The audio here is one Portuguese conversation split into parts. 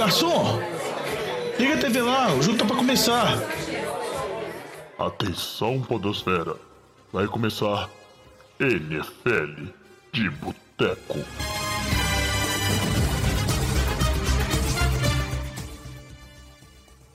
garçom! Liga a TV lá, o jogo tá pra começar. Atenção, Podosfera. Vai começar NFL de Boteco.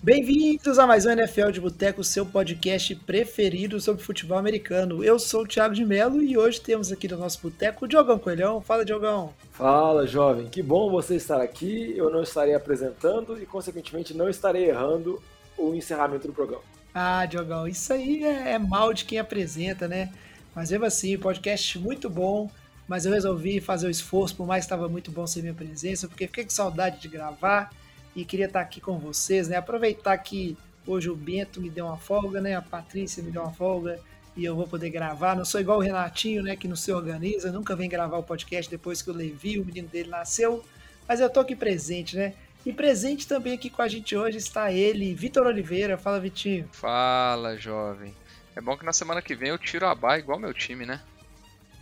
Bem-vindos a mais um NFL de Boteco, seu podcast preferido sobre futebol americano. Eu sou o Thiago de Melo e hoje temos aqui no nosso boteco o Diogão Coelhão. Fala, Diogão. Fala, jovem. Que bom você estar aqui. Eu não estarei apresentando e, consequentemente, não estarei errando o encerramento do programa. Ah, Diogão, isso aí é, é mal de quem apresenta, né? Mas mesmo assim, podcast muito bom. Mas eu resolvi fazer o esforço, por mais que estava muito bom ser minha presença, porque fiquei com saudade de gravar e queria estar aqui com vocês, né? Aproveitar que hoje o Bento me deu uma folga, né? A Patrícia me deu uma folga e eu vou poder gravar. Não sou igual o Renatinho, né? Que não se organiza, nunca vem gravar o podcast depois que o Levi, o menino dele, nasceu. Mas eu tô aqui presente, né? E presente também aqui com a gente hoje está ele, Vitor Oliveira. Fala, Vitinho. Fala, jovem. É bom que na semana que vem eu tiro a barra igual meu time, né?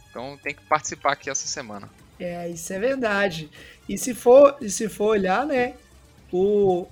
Então tem que participar aqui essa semana. É, isso é verdade. E se for, e se for olhar, né? O,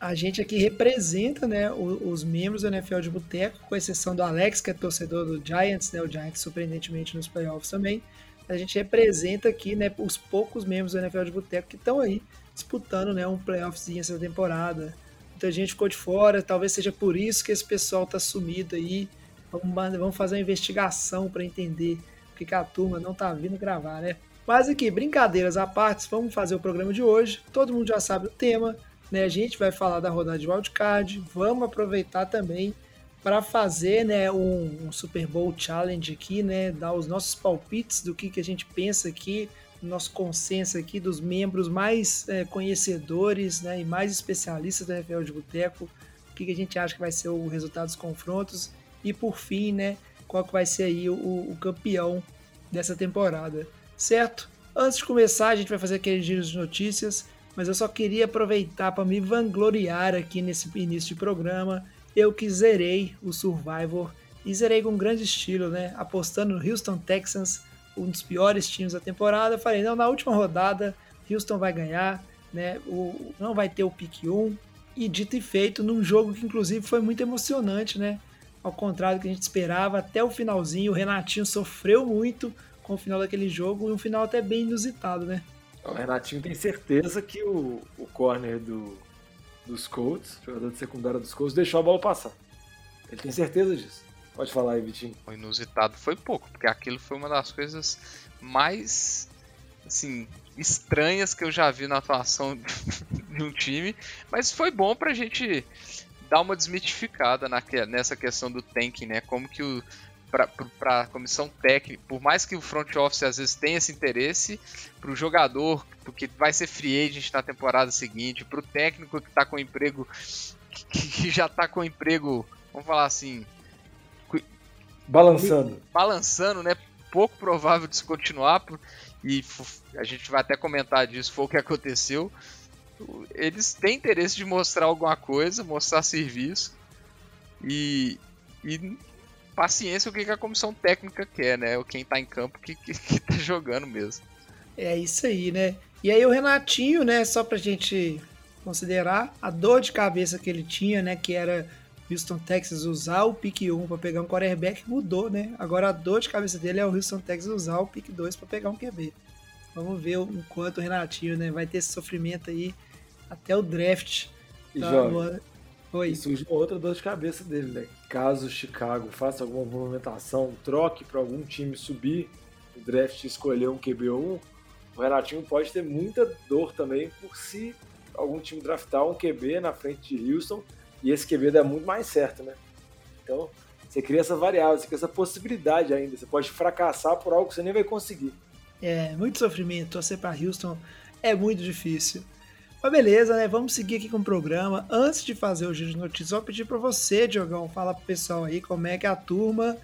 a gente aqui representa né, os, membros do NFL de Boteco, com exceção do Alex, que é torcedor do Giants, né, o Giants surpreendentemente nos playoffs também. A gente representa aqui né, os poucos membros do NFL de Boteco que estão aí disputando né, um playoffzinho essa temporada. Muita gente ficou de fora, talvez seja por isso que esse pessoal está sumido aí. Vamos, vamos fazer uma investigação para entender porque que a turma não está vindo gravar, né? Mas aqui, brincadeiras à parte, vamos fazer o programa de hoje. Todo mundo já sabe o tema, né? A gente vai falar da rodada de wildcard. Vamos aproveitar também para fazer né, um, um, Super Bowl Challenge aqui, né? Dar os nossos palpites do que, que a gente pensa aqui, nosso consenso aqui dos membros mais é, conhecedores né, e mais especialistas da NFL de Boteco. O que, que a gente acha que vai ser o resultado dos confrontos. E por fim, né? Qual que vai ser aí o, o campeão dessa temporada certo? Antes de começar, a gente vai fazer aquele giro de notícias, mas eu só queria aproveitar para me vangloriar aqui nesse início de programa. Eu que zerei o Survivor e zerei com grande estilo, né? Apostando no Houston Texans, um dos piores times da temporada. falei, não, na última rodada, Houston vai ganhar, né? O, não vai ter o pick 1. E dito e feito, num jogo que inclusive foi muito emocionante, né? Ao contrário do que a gente esperava, até o finalzinho, o Renatinho sofreu muito, com o final daquele jogo e um final até bem inusitado, né? O Renatinho tem certeza que o, o corner do, dos Colts, jogador de secundária dos Colts, deixou a bola passar. Ele tem certeza disso. Pode falar aí, Vitinho. O inusitado foi pouco, porque aquilo foi uma das coisas mais assim, estranhas que eu já vi na atuação de um time, mas foi bom pra gente dar uma desmitificada na, nessa questão do tanking, né? Como que o, para a comissão técnica, por mais que o front office às vezes tenha esse interesse, para o jogador, porque vai ser free agent na temporada seguinte, para o técnico que está com emprego, que, que já está com emprego, vamos falar assim, balançando, balançando, né? Pouco provável de se continuar e a gente vai até comentar disso, foi o que aconteceu. Eles têm interesse de mostrar alguma coisa, mostrar serviço e, e paciência o que a comissão técnica quer, né? O quem tá em campo que, que, que tá jogando mesmo. É isso aí, né? E aí o Renatinho, né, só pra gente considerar a dor de cabeça que ele tinha, né, que era Houston Texas usar o pick 1 para pegar um quarterback mudou, né? Agora a dor de cabeça dele é o Houston Texas usar o pick 2 para pegar um QB. Vamos ver o quanto o Renatinho, né, vai ter esse sofrimento aí até o draft. Tá. Oi. E surge uma outra dor de cabeça dele, né? Caso o Chicago faça alguma movimentação, troque para algum time subir o draft e escolher um QB1, o Renatinho pode ter muita dor também por se algum time draftar um QB na frente de Houston e esse QB dá muito mais certo, né? Então, você cria essa variável, você cria essa possibilidade ainda. Você pode fracassar por algo que você nem vai conseguir. É, muito sofrimento. Torcer para Houston é muito difícil. Mas beleza, né? Vamos seguir aqui com o programa. Antes de fazer o giro de notícias, vou pedir para você, Diogão, falar pro pessoal aí como é que a turma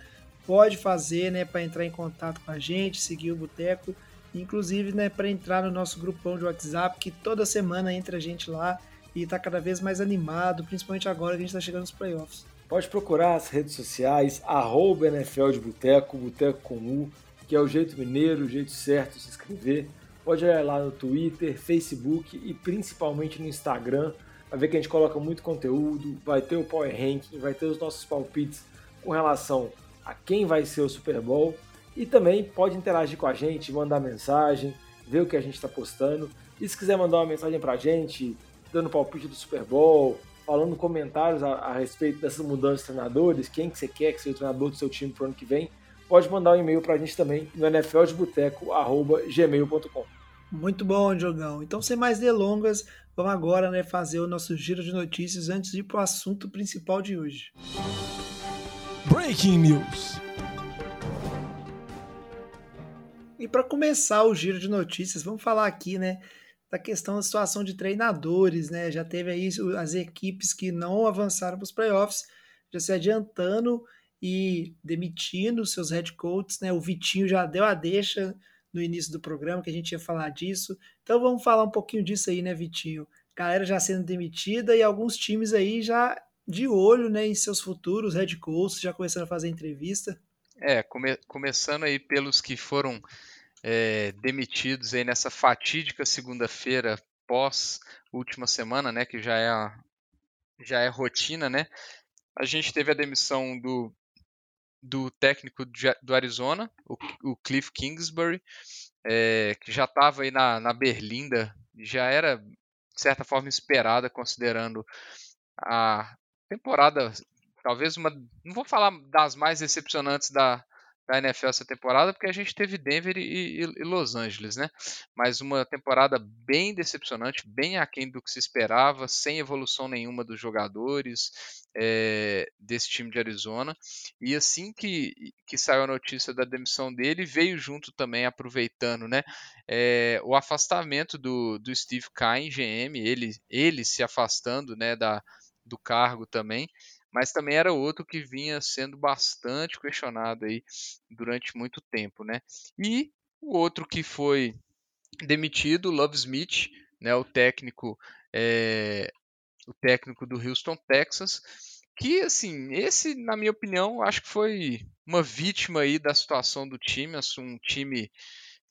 pode fazer, né, para entrar em contato com a gente, seguir o Boteco, inclusive, né, para entrar no nosso grupão de WhatsApp, que toda semana entra a gente lá e tá cada vez mais animado, principalmente agora que a gente tá chegando nos playoffs. Pode procurar as redes sociais, arroba NFL de Boteco, Boteco com U, que é o jeito mineiro, o jeito certo de se inscrever. Pode olhar lá no Twitter, Facebook e principalmente no Instagram. Vai ver que a gente coloca muito conteúdo, vai ter o Power Ranking, vai ter os nossos palpites com relação a quem vai ser o Super Bowl. E também pode interagir com a gente, mandar mensagem, ver o que a gente está postando. E se quiser mandar uma mensagem para a gente, dando palpite do Super Bowl, falando comentários a, a, respeito dessas mudanças de treinadores, quem que você quer que seja o treinador do seu time para o ano que vem, pode mandar um e-mail para a gente também no nfldeboteco.gmail.com. Muito bom, Diogão. Então, sem mais delongas, vamos agora né, fazer o nosso giro de notícias antes de ir para o assunto principal de hoje. Breaking News. E para começar o giro de notícias, vamos falar aqui, né, da questão da situação de treinadores, né? Já teve aí as equipes que não avançaram para os playoffs, já se adiantando e demitindo seus head coaches, né? O Vitinho já deu a deixa no início do programa que a gente ia falar disso. Então vamos falar um pouquinho disso aí, né, Vitinho? Galera já sendo demitida e alguns times aí já de olho, né, em seus futuros head coaches, já começando a fazer entrevista. É, come começando aí pelos que foram é, demitidos aí nessa fatídica segunda-feira pós última semana, né, que já é a, já é rotina, né? A gente teve a demissão do, do técnico do Arizona, o, Cliff Kingsbury, é, que já estava aí na, na Berlinda, já era de certa forma esperada considerando a temporada, talvez uma, não vou falar das mais decepcionantes da, da NFL essa temporada, porque a gente teve Denver e, e, e, Los Angeles, né? Mas uma temporada bem decepcionante, bem aquém do que se esperava, sem evolução nenhuma dos jogadores é, desse time de Arizona. E assim que, que saiu a notícia da demissão dele, veio junto também, aproveitando, né? É, o afastamento do, do Steve Kine, GM, ele, ele se afastando, né? Da, do cargo também mas também era outro que vinha sendo bastante questionado aí durante muito tempo, né? E o outro que foi demitido, Love Smith, né, o técnico, é, o técnico do Houston, Texas, que assim, esse, na minha opinião, acho que foi uma vítima aí da situação do time, assim, um time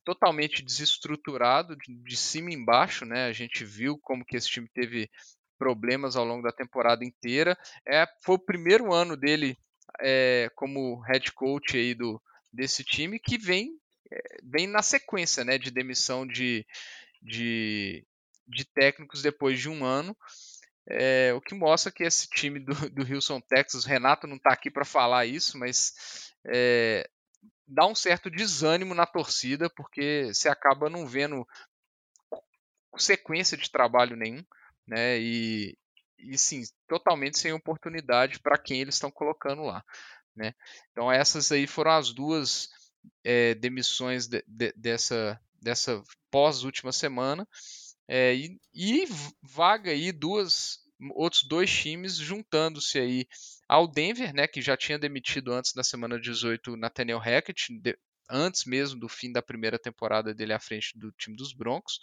totalmente desestruturado de, de cima embaixo, né? A gente viu como que esse time teve problemas ao longo da temporada inteira. É, foi o primeiro ano dele é, como head coach aí do, desse time que vem, é, vem na sequência né, de demissão de, de, de técnicos depois de um ano. É, o que mostra que esse time do, do Houston Texas, Renato não está aqui para falar isso, mas é, dá um certo desânimo na torcida, porque você acaba não vendo sequência de trabalho nenhum né? E, e sim, totalmente sem oportunidade para quem eles estão colocando lá, né? Então essas aí foram as duas é, demissões de, de, dessa dessa pós última semana é, e, e, vaga aí duas outros dois times juntando-se aí ao Denver, né, que já tinha demitido antes da semana 18 Nathaniel Hackett, de, antes mesmo do fim da primeira temporada dele à frente do time dos Broncos.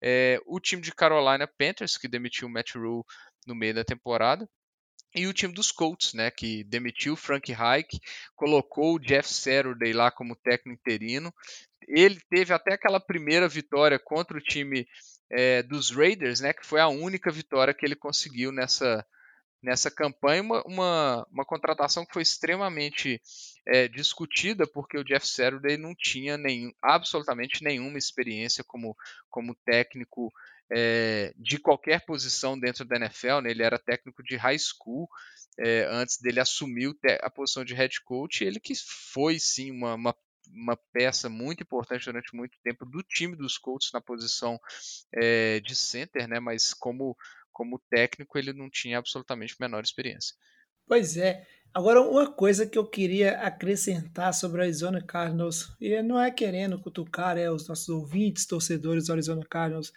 É, o time de Carolina Panthers, que demitiu o Matt Rule no meio da temporada. E o time dos Colts, né, que demitiu Frank Reich, colocou o Jeff Saturday lá como técnico interino. Ele teve até aquela primeira vitória contra o time é, dos Raiders, né, que foi a única vitória que ele conseguiu nessa, nessa campanha uma, uma, uma, contratação que foi extremamente é, discutida porque o Jeff Saturday não tinha nenhum, absolutamente nenhuma experiência como, como técnico é, de qualquer posição dentro da NFL. Né? Ele era técnico de high school é, antes dele assumir a posição de head coach. Ele que foi sim uma, uma uma peça muito importante durante muito tempo do time dos Colts na posição é, de center, né? Mas como como técnico, ele não tinha absolutamente menor experiência. Pois é. Agora, uma coisa que eu queria acrescentar sobre o Arizona Cardinals, e não é querendo cutucar é, os nossos ouvintes, torcedores do Arizona Cardinals,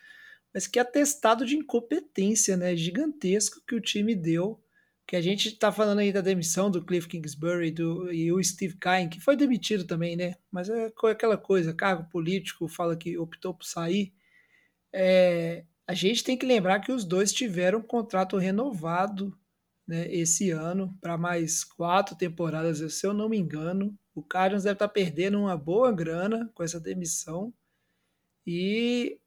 mas que atestado de incompetência né, gigantesco que o time deu. Que a gente está falando aí da demissão do Cliff Kingsbury do, e o Steve Kine, que foi demitido também, né? Mas é aquela coisa, cargo político, fala que optou por sair. É, a gente tem que lembrar que os dois tiveram um contrato renovado né, esse ano para mais quatro temporadas, se eu não me engano. O Cardinals deve estar tá perdendo uma boa grana com essa demissão. E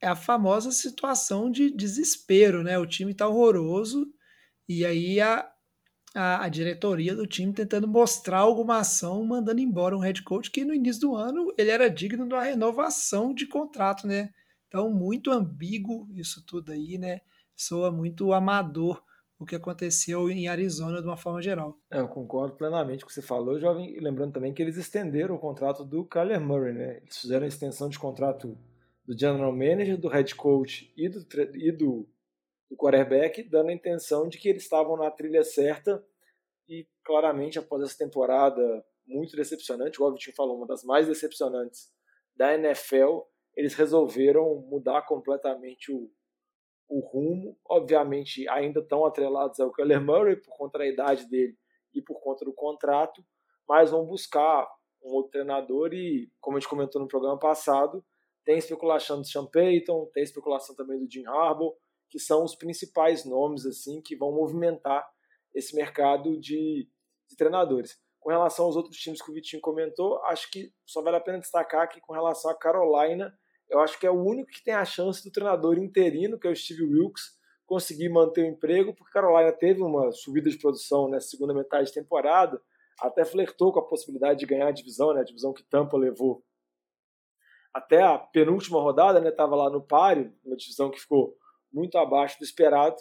é a famosa situação de desespero, né? O time tá horroroso e aí a, a, a, diretoria do time tentando mostrar alguma ação, mandando embora um head coach que no início do ano ele era digno de uma renovação de contrato, né? Então, muito ambíguo isso tudo aí, né? Soa muito amador o que aconteceu em Arizona de uma forma geral. É, eu concordo plenamente com o que você falou, jovem. Lembrando também que eles estenderam o contrato do Kyler Murray, né? Eles fizeram a extensão de contrato do general manager, do head coach e do, e do, do quarterback, dando a intenção de que eles estavam na trilha certa e claramente após essa temporada muito decepcionante, o Vitinho falou, uma das mais decepcionantes da NFL, eles resolveram mudar completamente o, o rumo. Obviamente, ainda estão atrelados ao Kyler Murray por conta da idade dele e por conta do contrato, mas vão buscar um outro treinador e, como a gente comentou no programa passado, tem especulação do Sean Payton, tem especulação também do Jim Harbaugh, que são os principais nomes assim que vão movimentar esse mercado de, de treinadores. Com relação aos outros times que o Vitinho comentou, acho que só vale a pena destacar que com relação a Carolina, eu acho que é o único que tem a chance do treinador interino, que é o Steve Wilkes, conseguir manter o emprego, porque Carolina teve uma subida de produção nessa segunda metade de temporada, até flertou com a possibilidade de ganhar a divisão, né, a divisão que Tampa levou até a penúltima rodada, né, estava lá no páreo, uma divisão que ficou muito abaixo do esperado,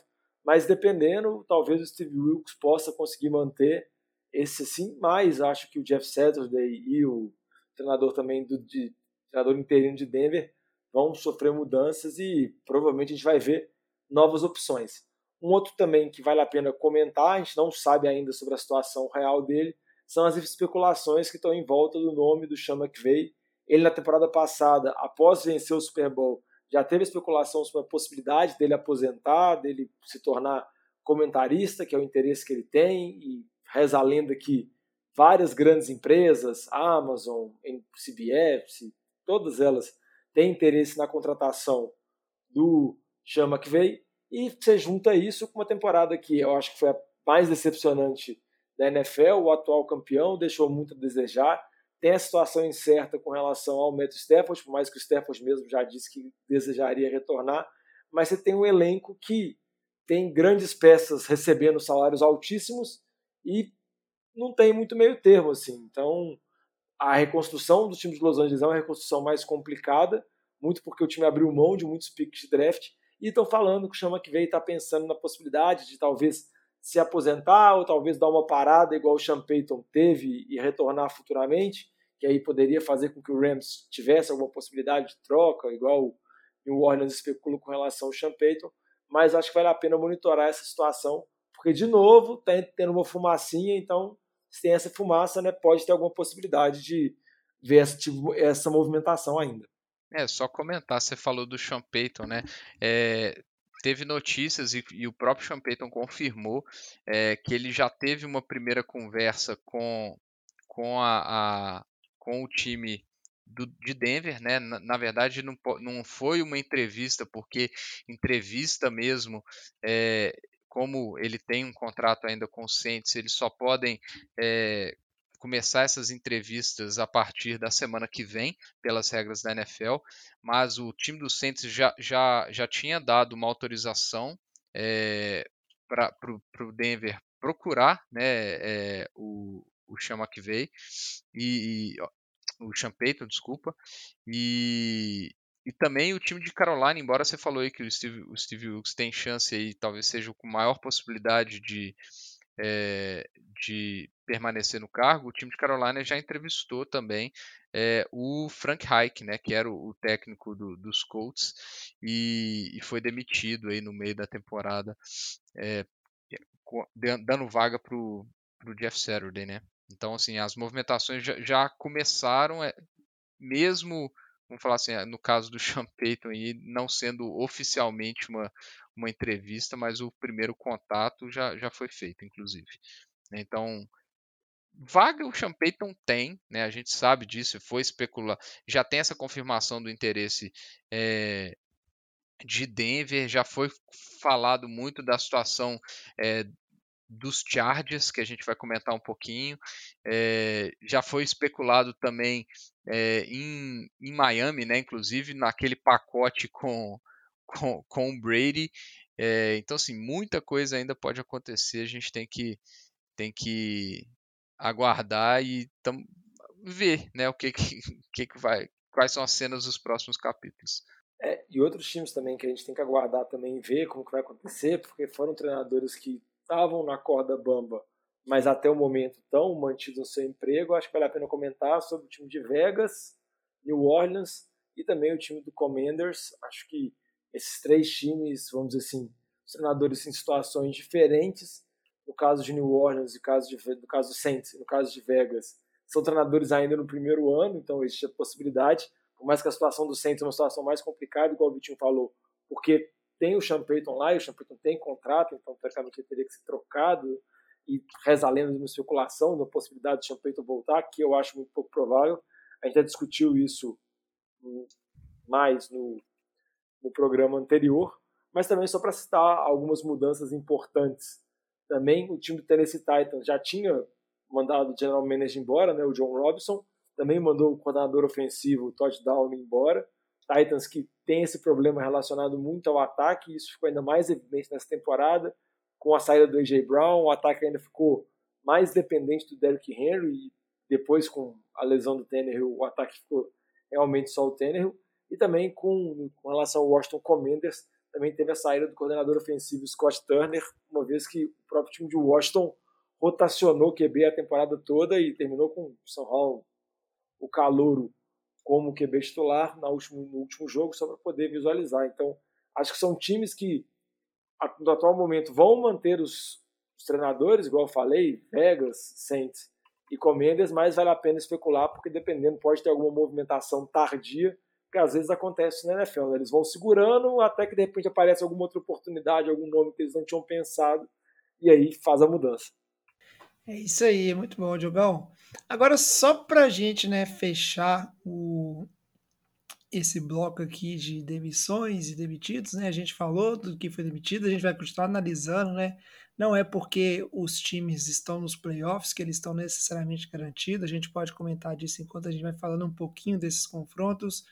mas dependendo, talvez o Steve Wilkes possa conseguir manter esse sim, mas acho que o Jeff Saturday e o treinador também do de, treinador interino de Denver vão sofrer mudanças e provavelmente a gente vai ver novas opções. Um outro também que vale a pena comentar, a gente não sabe ainda sobre a situação real dele, são as especulações que estão em volta do nome do Sean McVay ele, na temporada passada, após vencer o Super Bowl, já teve especulação sobre a possibilidade dele aposentar, dele se tornar comentarista, que é o interesse que ele tem, e reza a lenda que várias grandes empresas, Amazon, CBS, todas elas têm interesse na contratação do Sean McVay, e você junta isso com uma temporada que eu acho que foi a mais decepcionante da NFL, o atual campeão deixou muito a desejar, tem a situação incerta com relação ao Matthew Stafford, por mais que o Stafford mesmo já disse que desejaria retornar, mas você tem um elenco que tem grandes peças recebendo salários altíssimos e não tem muito meio termo assim. Então, a reconstrução do time de Los Angeles é uma reconstrução mais complicada, muito porque o time abriu mão de muitos picks de draft e estão falando que o Chama que veio está pensando na possibilidade de talvez se aposentar ou talvez dar uma parada igual o Sean Payton teve e retornar futuramente, que aí poderia fazer com que o Rams tivesse alguma possibilidade de troca, igual o Orleans especula com relação ao Sean Payton, mas acho que vale a pena monitorar essa situação, porque de novo está tendo uma fumacinha, então se tem essa fumaça, né, pode ter alguma possibilidade de ver essa, tipo, essa movimentação ainda. É, só comentar, você falou do Sean Payton, né? É, teve notícias e, e, o próprio Sean Payton confirmou é, que ele já teve uma primeira conversa com, com, a, a com o time do, de Denver, né? Na, na, verdade, não, não foi uma entrevista, porque entrevista mesmo, é, como ele tem um contrato ainda com o Saints, eles só podem é, começar essas entrevistas a partir da semana que vem, pelas regras da NFL, mas o time do Saints já, já, já tinha dado uma autorização é, para o Denver procurar né, é, o, o Sean McVay e, e o Sean desculpa, e, e também o time de Carolina, embora você falou aí que o Steve, o Steve Wilkes tem chance aí, talvez seja com maior possibilidade de, é, de permanecer no cargo, o time de Carolina já entrevistou também é, o Frank Reich, né, que era o, o técnico do, dos Colts, e, e, foi demitido aí no meio da temporada, é, dando vaga para o Jeff Saturday, né? Então, assim, as movimentações já, já começaram, mesmo, vamos falar assim, no caso do Sean Payton, aí, não sendo oficialmente uma, uma entrevista, mas o primeiro contato já, já foi feito, inclusive. Então, vaga o Sean Payton tem, né? A gente sabe disso, foi especular, já tem essa confirmação do interesse é, de Denver, já foi falado muito da situação é, dos Chargers, que a gente vai comentar um pouquinho. É, já foi especulado também é, em, em Miami, né? Inclusive naquele pacote com, com, com o Brady. É, então, assim, muita coisa ainda pode acontecer. A gente tem que, tem que aguardar e tam, ver né, o que, que, que, vai, quais são as cenas dos próximos capítulos. É, e outros times também que a gente tem que aguardar também ver como que vai acontecer, porque foram treinadores que estavam na corda bamba, mas até o momento estão mantidos no seu emprego. Acho que vale a pena comentar sobre o time de Vegas, New Orleans e também o time do Commanders. Acho que esses três times, vamos dizer assim, os treinadores em situações diferentes. No caso de New Orleans, no caso, no caso do Saints, no caso de Vegas, são treinadores ainda no primeiro ano, então existe a possibilidade, por mais que a situação do Saints é uma situação mais complicada, igual o Vitinho falou, porque tem o Sean Payton lá, e o Sean Payton tem contrato, então teoricamente ele teria que ser trocado, e reza a lenda de uma especulação da possibilidade de Payton voltar, que eu acho muito pouco provável. A gente já discutiu isso mais no, no programa anterior, mas também só para citar algumas mudanças importantes. Também o time do Tennessee Titans já tinha mandado o general manager embora, né, o John Robinson, também mandou o coordenador ofensivo, o Todd Downing, embora. Titans que tem esse problema relacionado muito ao ataque, isso ficou ainda mais evidente nessa temporada, com a saída do AJ Brown, o ataque ainda ficou mais dependente do Derrick Henry, e depois com a lesão do Tannehill, o ataque ficou realmente só o Tannehill, e também com, com relação ao Washington Commanders, também teve a saída do coordenador ofensivo Scott Turner, uma vez que o próprio time de Washington rotacionou QB a temporada toda e terminou com o São Paulo, o Calouro, como QB titular no último, no último jogo, só para poder visualizar. Então, acho que são times que, no atual momento, vão manter os, os treinadores, igual eu falei, Vegas, Saints e Commanders, mas vale a pena especular, porque dependendo, pode ter alguma movimentação tardia, que às vezes acontece na NFL. Né? Eles vão segurando até que de repente aparece alguma outra oportunidade, algum nome que eles não tinham pensado, e aí faz a mudança. É isso aí, muito bom, Diogão. Agora, só para a gente né, fechar o, esse bloco aqui de demissões e demitidos, né? A gente falou do que foi demitido, a gente vai continuar analisando, né? Não é porque os times estão nos playoffs que eles estão necessariamente garantidos. A gente pode comentar disso enquanto a gente vai falando um pouquinho desses confrontos.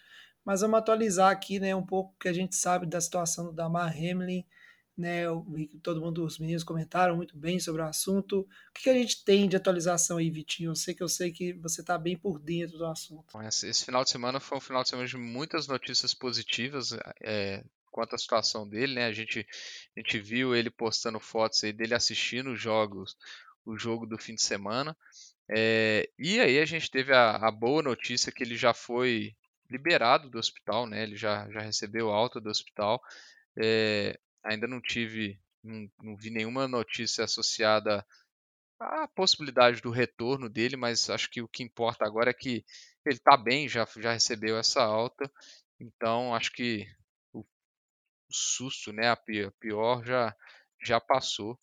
Mas vamos atualizar aqui, né, um pouco que a gente sabe da situação do Damar Hamlin né? Todo mundo, os meninos comentaram muito bem sobre o assunto. O que, que a gente tem de atualização aí, Vitinho? Eu sei que eu sei que você está bem por dentro do assunto. Esse final de semana foi um final de semana de muitas notícias positivas é, quanto à situação dele, né? A gente, a gente viu ele postando fotos aí dele assistindo os jogos, o jogo do fim de semana. É, e aí a gente teve a, a boa notícia que ele já foi liberado do hospital, né? Ele já, já recebeu alta do hospital. É, ainda não tive, não, não vi nenhuma notícia associada à possibilidade do retorno dele, mas acho que o que importa agora é que ele está bem, já, já recebeu essa alta, então acho que o, susto, né, a pior, pior já, já passou.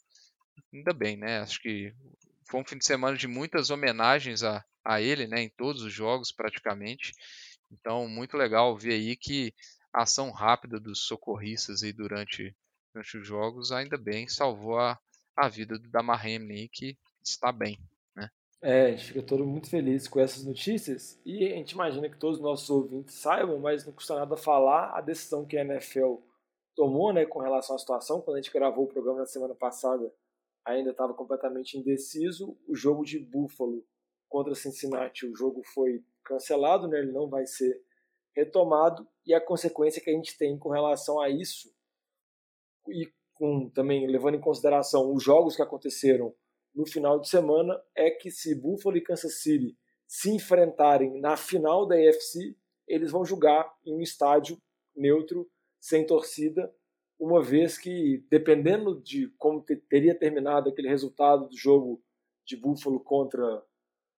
Ainda bem, né? Acho que foi um fim de semana de muitas homenagens a, a ele, né, em todos os jogos praticamente. Então, muito legal ver aí que a ação rápida dos socorristas aí durante durante os jogos, ainda bem, salvou a, a vida do Damar Hamlin, que está bem. Né? É, a gente fica todo muito feliz com essas notícias e a gente imagina que todos os nossos ouvintes saibam, mas não custa nada falar a decisão que a NFL tomou né, com relação à situação. Quando a gente gravou o programa na semana passada, ainda estava completamente indeciso. O jogo de Buffalo contra Cincinnati, o jogo foi cancelado, né, ele não vai ser retomado, e a consequência que a gente tem com relação a isso e com, também levando em consideração os jogos que aconteceram no final de semana, é que se Buffalo e Kansas City se enfrentarem na final da AFC, eles vão jogar em um estádio neutro, sem torcida, uma vez que, dependendo de como teria terminado aquele resultado do jogo de Buffalo contra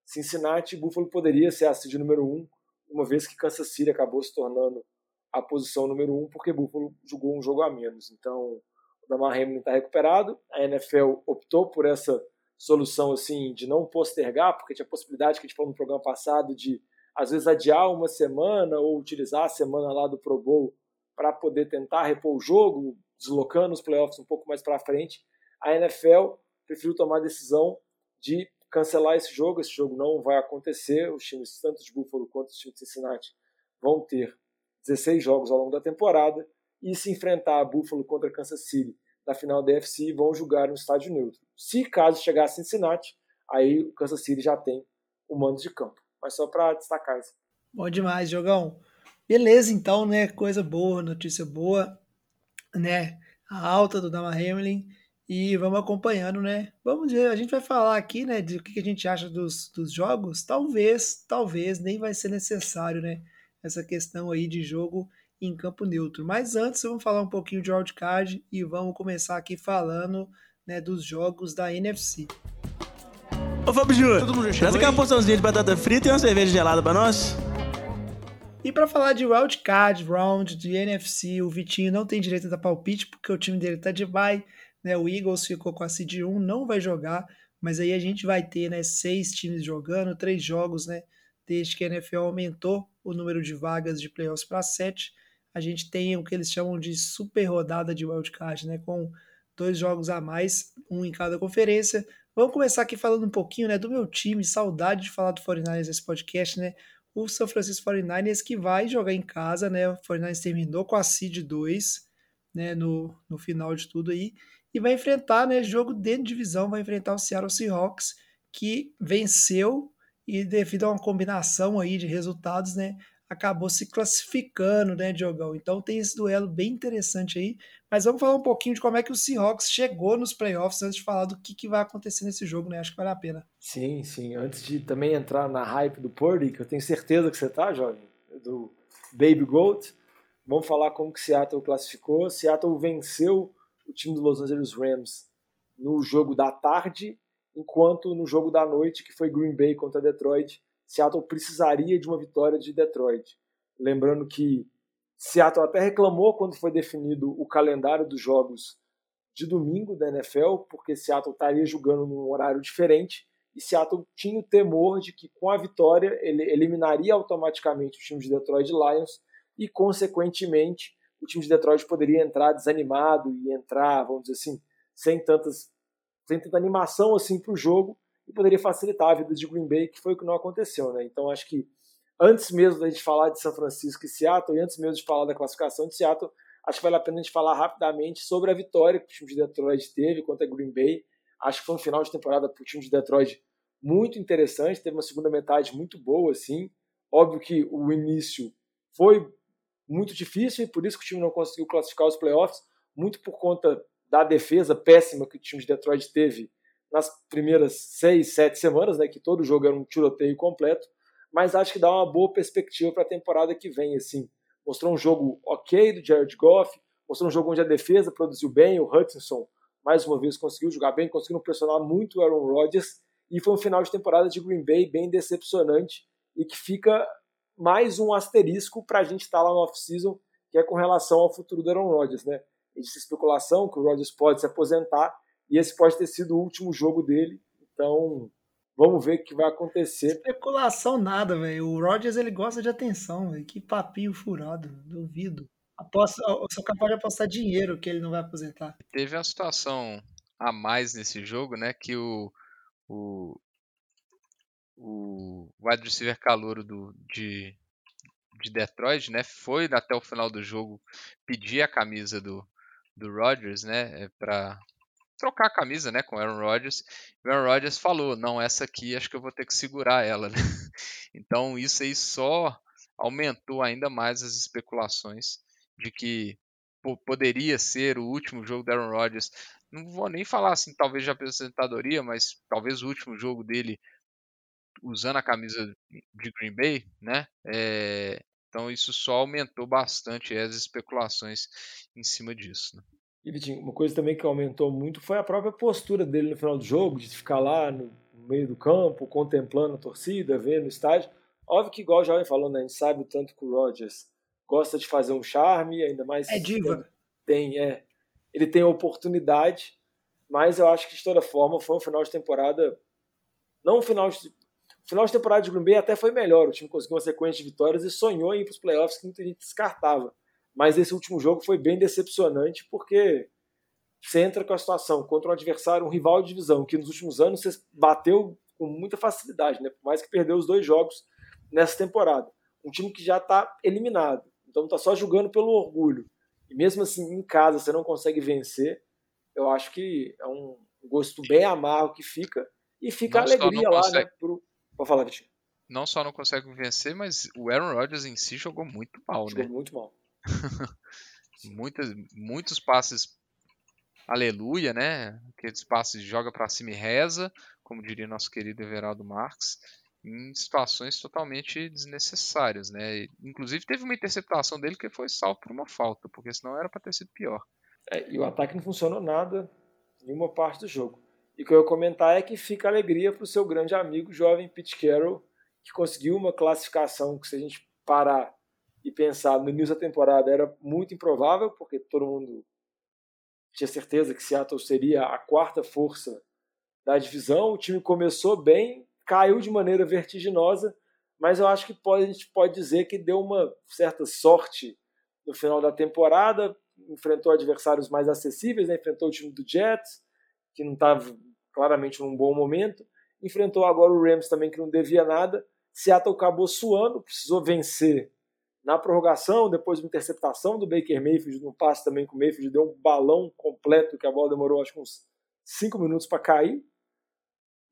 Cincinnati, Buffalo poderia ser a seed número um, uma vez que Kansas City acabou se tornando a posição número um, porque Buffalo jogou um jogo a menos. Então, o Damar Hamlin está recuperado. A NFL optou por essa solução assim de não postergar, porque tinha a possibilidade que a gente falou no programa passado de às vezes adiar uma semana ou utilizar a semana lá do Pro Bowl para poder tentar repor o jogo, deslocando os playoffs um pouco mais para frente. A NFL preferiu tomar a decisão de cancelar esse jogo. Esse jogo não vai acontecer. Os times, tanto de Buffalo quanto os times de Cincinnati, vão ter 16 jogos ao longo da temporada e se enfrentar a Buffalo contra Kansas City na final da FC vão jogar no estádio neutro. Se caso chegar a Cincinnati, aí o Kansas City já tem o mando de campo. Mas só para destacar isso. Bom demais, Jogão. Beleza, então, né? Coisa boa, notícia boa, né? A alta do Dama Hamlin e vamos acompanhando, né? Vamos ver, a gente vai falar aqui, né, de o que a gente acha dos, dos jogos. Talvez, talvez nem vai ser necessário, né? Essa questão aí de jogo em campo neutro. Mas antes, vamos falar um pouquinho de wildcard e vamos começar aqui falando né, dos jogos da NFC. Ô Fábio Júnior, traz aquela porçãozinha de batata frita e uma cerveja gelada para nós. E para falar de wildcard, round de NFC, o Vitinho não tem direito a dar palpite porque o time dele tá de bye, né? O Eagles ficou com a seed 1, não vai jogar, mas aí a gente vai ter, né, seis times jogando, três jogos, né? Desde que a NFL aumentou o número de vagas de playoffs para sete, a gente tem o que eles chamam de super rodada de wildcard, né? Com dois jogos a mais, um em cada conferência. Vamos começar aqui falando um pouquinho, né, do meu time, saudade de falar do 49ers nesse podcast, né? o São Francisco 49ers que vai jogar em casa, né? O 49ers terminou com a seed 2, né, no, no final de tudo aí, e vai enfrentar, né, jogo dentro de divisão, vai enfrentar o Seattle Seahawks, que venceu e devido a uma combinação aí de resultados, né, acabou se classificando, né, Diogão? Então tem esse duelo bem interessante aí. Mas vamos falar um pouquinho de como é que o Seahawks chegou nos playoffs antes de falar do que, que vai acontecer nesse jogo, né? Acho que vale a pena. Sim, sim. Antes de também entrar na hype do Purdy, que eu tenho certeza que você tá, jovem, do Baby Goat, vamos falar como que Seattle classificou. Seattle venceu o time do Los Angeles Rams no jogo da tarde, enquanto no jogo da noite, que foi Green Bay contra Detroit, Seattle precisaria de uma vitória de Detroit. Lembrando que Seattle até reclamou quando foi definido o calendário dos jogos de domingo da NFL, porque Seattle estaria jogando num horário diferente e Seattle tinha o temor de que com a vitória ele eliminaria automaticamente o time de Detroit Lions e, consequentemente, o time de Detroit poderia entrar desanimado e entrar, vamos dizer assim, sem tantas sem tanta animação assim para o jogo e poderia facilitar a vida de Green Bay, que foi o que não aconteceu, né? Então acho que antes mesmo da gente falar de São Francisco e Seattle, e antes mesmo de falar da classificação de Seattle, acho que vale a pena a gente falar rapidamente sobre a vitória que o time de Detroit teve contra Green Bay. Acho que foi um final de temporada para o time de Detroit muito interessante, teve uma segunda metade muito boa, assim. Óbvio que o início foi muito difícil e por isso que o time não conseguiu classificar os playoffs, muito por conta da defesa péssima que o time de Detroit teve nas primeiras seis, sete semanas, né, que todo jogo era um tiroteio completo, mas acho que dá uma boa perspectiva para a temporada que vem. Assim, mostrou um jogo ok do Jared Goff, mostrou um jogo onde a defesa produziu bem, o Hutchinson mais uma vez conseguiu jogar bem, conseguiu pressionar muito o Aaron Rodgers e foi um final de temporada de Green Bay bem decepcionante e que fica mais um asterisco para a gente estar tá lá no off-season, que é com relação ao futuro do Aaron Rodgers, né? Existe especulação que o Rodgers pode se aposentar e esse pode ter sido o último jogo dele. Então, vamos ver o que vai acontecer. Especulação nada, velho. O Rodgers ele gosta de atenção, véio. que papinho furado, duvido. Aposto, eu sou capaz de apostar dinheiro que ele não vai aposentar. Teve uma situação a mais nesse jogo, né? Que o, o, o wide receiver calouro do, de, de Detroit, né? Foi até o final do jogo pedir a camisa do, do Rodgers, né? É para trocar a camisa, né, com Aaron Rodgers. O Aaron Rodgers falou: "Não, essa aqui acho que eu vou ter que segurar ela". Né? Então isso aí só aumentou ainda mais as especulações de que poderia ser o último jogo do Aaron Rodgers. Não vou nem falar assim, talvez de apresentadoria, mas talvez o último jogo dele usando a camisa de Green Bay, né? É, então isso só aumentou bastante as especulações em cima disso. Né? E Vitinho, uma coisa também que aumentou muito foi a própria postura dele no final do jogo, de ficar lá no meio do campo, contemplando a torcida, vendo o estádio. Óbvio que, igual o Jovem falou, né, a gente sabe o tanto que o Rodgers gosta de fazer um charme, ainda mais. É diva. Tem, é. Ele tem a oportunidade, mas eu acho que de toda forma foi um final de temporada. Não um final de. Final de temporada de Green Bay até foi melhor. O time conseguiu uma sequência de vitórias e sonhou em ir para os playoffs que muita gente descartava. Mas esse último jogo foi bem decepcionante porque você entra com a situação contra um adversário, um rival de divisão, que nos últimos anos você bateu com muita facilidade, né? Por mais que perdeu os dois jogos nessa temporada. Um time que já está eliminado, então está só jogando pelo orgulho. E mesmo assim, em casa, você não consegue vencer. Eu acho que é um gosto bem amargo que fica. E fica não a alegria lá, né? Pro... Pode falar, Vitinho. Não só não consegue vencer, mas o Aaron Rodgers em si jogou muito mal, jogou né? muito mal. Muitas, muitos passes aleluia, né? Aqueles passes joga para cima e reza, como diria nosso querido Everaldo Marques, em situações totalmente desnecessárias, né? Inclusive teve uma interceptação dele que foi salvo por uma falta, porque senão era para ter sido pior. É, e o ataque não funcionou nada em uma parte do jogo. E o que eu ia comentar é que fica alegria para o seu grande amigo, jovem Pete Carroll, que conseguiu uma classificação que, se a gente parar e pensar no início da temporada, era muito improvável, porque todo mundo tinha certeza que Seattle seria a quarta força da divisão. O time começou bem, caiu de maneira vertiginosa, mas eu acho que pode, a gente pode dizer que deu uma certa sorte no final da temporada. Enfrentou adversários mais acessíveis, né? enfrentou o time do Jets, que não estava claramente num bom momento. Enfrentou agora o Rams também, que não devia nada. Seattle acabou suando, precisou vencer na prorrogação, depois de uma interceptação do Baker Mayfield, no passe também com o Mayfield, deu um balão completo, que a bola demorou acho que uns 5 minutos para cair.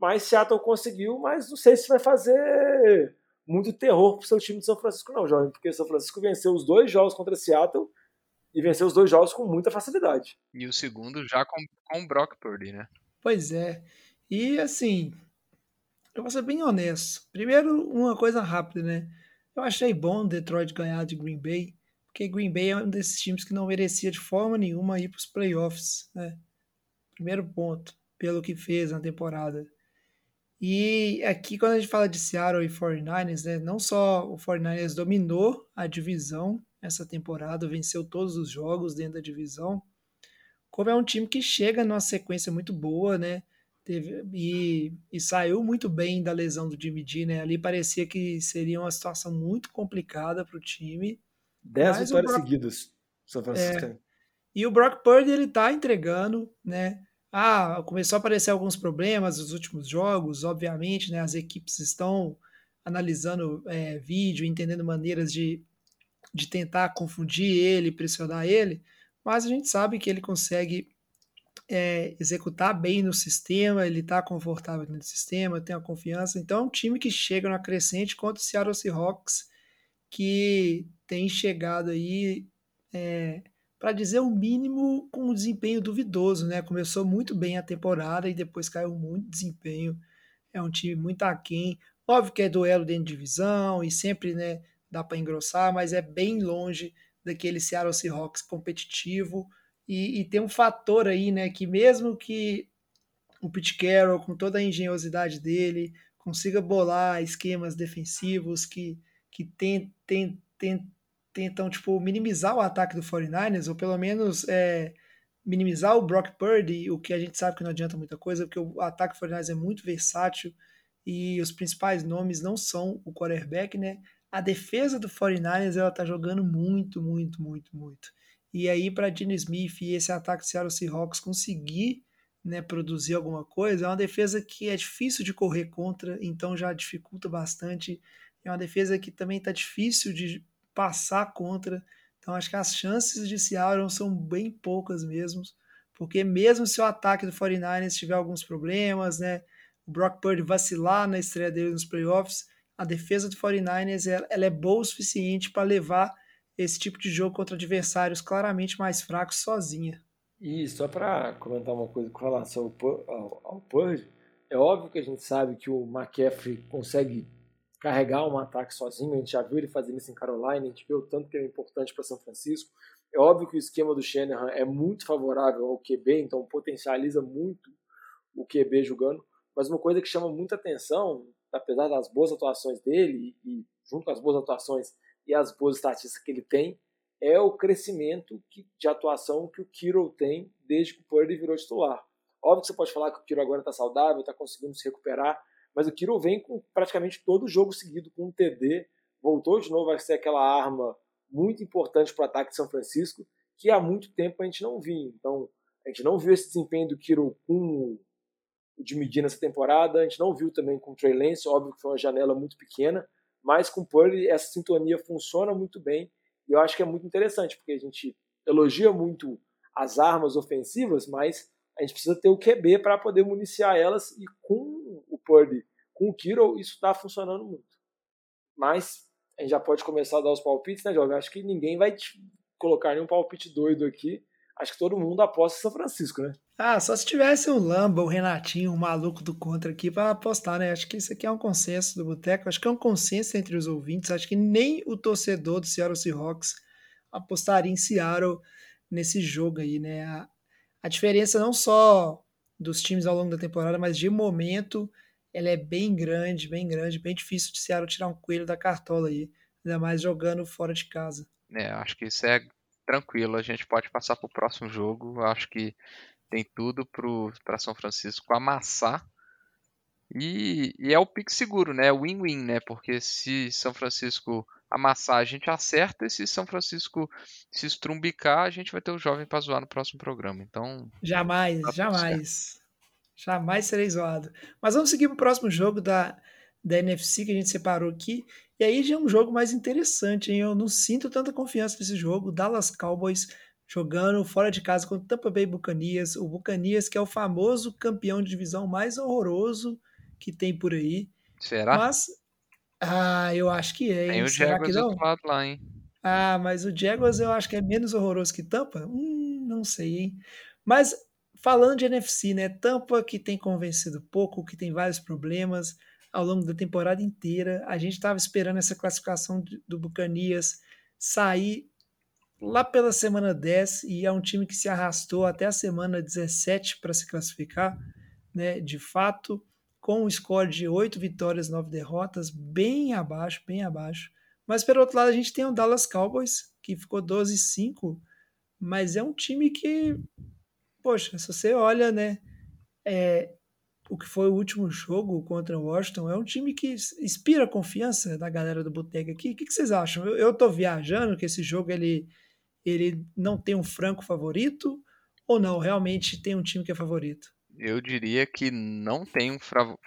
Mas Seattle conseguiu, mas não sei se vai fazer muito terror pro seu time de São Francisco não, jovem, porque São Francisco venceu os dois jogos contra Seattle e venceu os dois jogos com muita facilidade. E o segundo já com, com o Brock Purdy, né? Pois é. E assim, eu vou ser bem honesto. Primeiro, uma coisa rápida, né? Eu achei bom Detroit ganhar de Green Bay, porque Green Bay é um desses times que não merecia de forma nenhuma ir para os playoffs, né? Primeiro ponto, pelo que fez na temporada. E aqui, quando a gente fala de Seattle e 49ers, né, não só o 49ers dominou a divisão essa temporada, venceu todos os jogos dentro da divisão, como é um time que chega numa sequência muito boa, né? Teve, e, e, saiu muito bem da lesão do Jimmy G, né? Ali parecia que seria uma situação muito complicada para o time. Dez vitórias Brock, seguidas, São Francisco. É, e o Brock Purdy ele tá entregando, né? Ah, começou a aparecer alguns problemas nos últimos jogos, obviamente, né? As equipes estão analisando é, vídeo, entendendo maneiras de, de tentar confundir ele, pressionar ele, mas a gente sabe que ele consegue é, executar bem no sistema, ele está confortável no sistema, tem a confiança. Então é um time que chega na crescente contra o Seattle Seahawks, que tem chegado aí, é, para dizer o mínimo, com um desempenho duvidoso. Né? Começou muito bem a temporada e depois caiu muito desempenho. É um time muito aquém. Óbvio que é duelo dentro de divisão e sempre né, dá para engrossar, mas é bem longe daquele Seattle Seahawks competitivo e, e, tem um fator aí, né, que mesmo que o Pete Carroll, com toda a engenhosidade dele, consiga bolar esquemas defensivos que, que tem, tem, tem, tentam tipo, minimizar o ataque do 49ers, ou pelo menos é, minimizar o Brock Purdy, o que a gente sabe que não adianta muita coisa, porque o ataque do 49ers é muito versátil e os principais nomes não são o quarterback, né? A defesa do 49ers ela tá jogando muito, muito, muito, muito. E aí, para Dino Smith e esse ataque do Seattle Seahawks conseguir né, produzir alguma coisa, é uma defesa que é difícil de correr contra, então já dificulta bastante. É uma defesa que também está difícil de passar contra. Então, acho que as chances de Seattle são bem poucas mesmo, porque mesmo se o ataque do 49ers tiver alguns problemas, né, o Brock Purdy vacilar na estreia dele nos playoffs, a defesa do 49ers ela, é boa o suficiente para levar esse tipo de jogo contra adversários claramente mais fracos sozinha. E só para comentar uma coisa com relação ao, Purge, é óbvio que a gente sabe que o McCaffrey consegue carregar um ataque sozinho, a gente já viu ele fazendo isso em Carolina, a gente viu o tanto que é importante para São Francisco. É óbvio que o esquema do Shanahan é muito favorável ao QB, então potencializa muito o QB jogando, mas uma coisa que chama muita atenção, apesar das boas atuações dele e junto com as boas atuações e as boas estatísticas que ele tem, é o crescimento de atuação que o Kiro tem desde que o Purdy virou titular. Óbvio que você pode falar que o Kiro agora está saudável, está conseguindo se recuperar, mas o Kiro vem com praticamente todo o jogo seguido com um TD, voltou de novo a ser aquela arma muito importante para o ataque de São Francisco, que há muito tempo a gente não via. Então, a gente não viu esse desempenho do Kiro com de medir nessa temporada. A gente não viu também com o Trey Lance, óbvio que foi uma janela muito pequena, mas com o Purdy essa sintonia funciona muito bem e eu acho que é muito interessante, porque a gente elogia muito as armas ofensivas, mas a gente precisa ter o QB para poder municiar elas e com o Purdy, com o Kiro, isso está funcionando muito. Mas a gente já pode começar a dar os palpites, né, Jovem? Acho que ninguém vai colocar nenhum palpite doido aqui. Acho que todo mundo aposta em São Francisco, né? Ah, só se tivesse um Lamba, o Renatinho, um maluco do contra aqui para apostar, né? Acho que isso aqui é um consenso do Boteco. Acho que é um consenso entre os ouvintes. Acho que nem o torcedor do Seattle Seahawks apostaria em Seattle nesse jogo aí, né? A, a diferença não só dos times ao longo da temporada, mas de momento, ela é bem grande, bem grande, bem difícil de Seattle tirar um coelho da cartola aí, ainda mais jogando fora de casa. É, acho que isso é tranquilo, a gente pode passar para o próximo jogo. Acho que tem tudo para São Francisco amassar. E, e, é o pique seguro, né? Win-win, né? Porque se São Francisco amassar, a gente acerta. E se São Francisco se estrumbicar, a gente vai ter o jovem para zoar no próximo programa. Então. Jamais, tá jamais. Jamais serei zoado. Mas vamos seguir para o próximo jogo da, da NFC que a gente separou aqui. E aí já é um jogo mais interessante, hein? Eu não sinto tanta confiança nesse jogo. Dallas Cowboys jogando fora de casa contra o Tampa Bay Buccaneers. O Buccaneers que é o famoso campeão de divisão mais horroroso que tem por aí. Será? Mas, ah, eu acho que é. Tem o Jaguars do lado lá, hein? Ah, mas o Jaguars eu acho que é menos horroroso que Tampa? Hum, não sei, hein? Mas falando de NFC, né? Tampa que tem convencido pouco, que tem vários problemas ao longo da temporada inteira. A gente estava esperando essa classificação do Bucanias sair lá pela semana 10 e é um time que se arrastou até a semana 17 para se classificar, né? De fato, com um score de 8 vitórias, 9 derrotas, bem abaixo, bem abaixo. Mas pelo outro lado, a gente tem o Dallas Cowboys, que ficou 12-5, mas é um time que, poxa, se você olha, né, é, o que foi o último jogo contra o Washington, é um time que inspira confiança da galera do Boteca aqui. O que, que vocês acham? Eu, eu tô viajando que esse jogo ele, ele não tem um franco favorito ou não? Realmente tem um time que é favorito? Eu diria que não tem um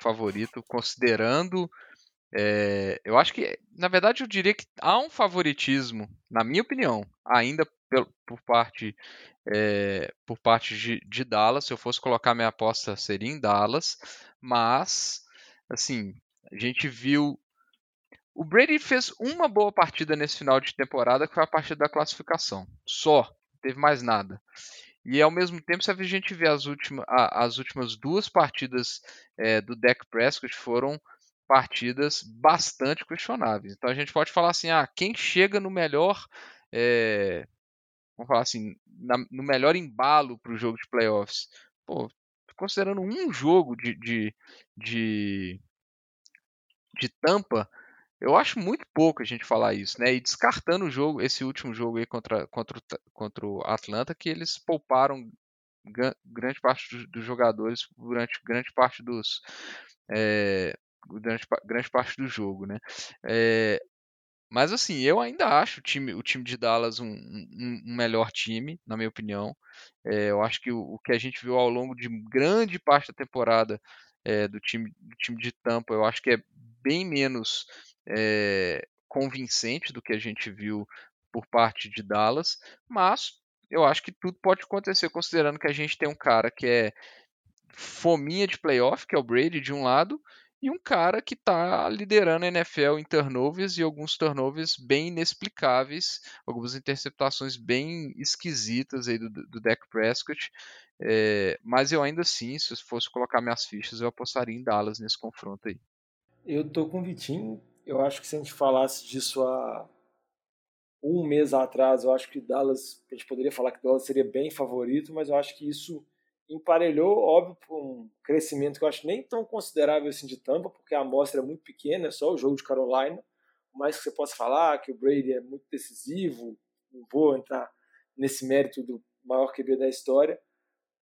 favorito, considerando. É, eu acho que, na verdade, eu diria que há um favoritismo, na minha opinião, ainda por, por parte é, por parte de, de, Dallas. Se eu fosse colocar minha aposta, seria em Dallas. Mas, assim, a gente viu. O Brady fez uma boa partida nesse final de temporada, que foi a partida da classificação. Só. Não teve mais nada. E ao mesmo tempo, se a gente vê as, últimas as últimas duas partidas é, do Dak Prescott foram partidas bastante questionáveis. Então a gente pode falar assim: ah, quem chega no melhor é, vamos falar assim, na, no melhor embalo para o jogo de playoffs. Pô, considerando um jogo de, de, de, de tampa, eu acho muito pouco a gente falar isso, né? E descartando o jogo, esse último jogo aí contra, contra, contra o Atlanta, que eles pouparam grande parte dos, jogadores durante grande parte dos. É, durante grande parte do jogo, né? É, mas assim, eu ainda acho o time, o time de Dallas um, um, um melhor time, na minha opinião. É, eu acho que o, o, que a gente viu ao longo de grande parte da temporada é, do, time, do time de Tampa, eu acho que é bem menos é, convincente do que a gente viu por parte de Dallas. Mas eu acho que tudo pode acontecer, considerando que a gente tem um cara que é fominha de playoff, que é o Brady, de um lado, e um cara que está liderando a NFL em turnovers e alguns turnovers bem inexplicáveis, algumas interceptações bem esquisitas aí do, do Dak Prescott. É, mas eu ainda assim, se fosse colocar minhas fichas, eu apostaria em Dallas nesse confronto aí. Eu tô com o Vitinho. Eu acho que se a gente falasse disso há um mês atrás, eu acho que Dallas, a gente poderia falar que Dallas seria bem favorito, mas eu acho que isso emparelhou, óbvio, por um crescimento que eu acho nem tão considerável assim de Tampa, porque a amostra é muito pequena, é só o jogo de Carolina, mais que você possa falar que o Brady é muito decisivo, não vou entrar nesse mérito do maior QB da história,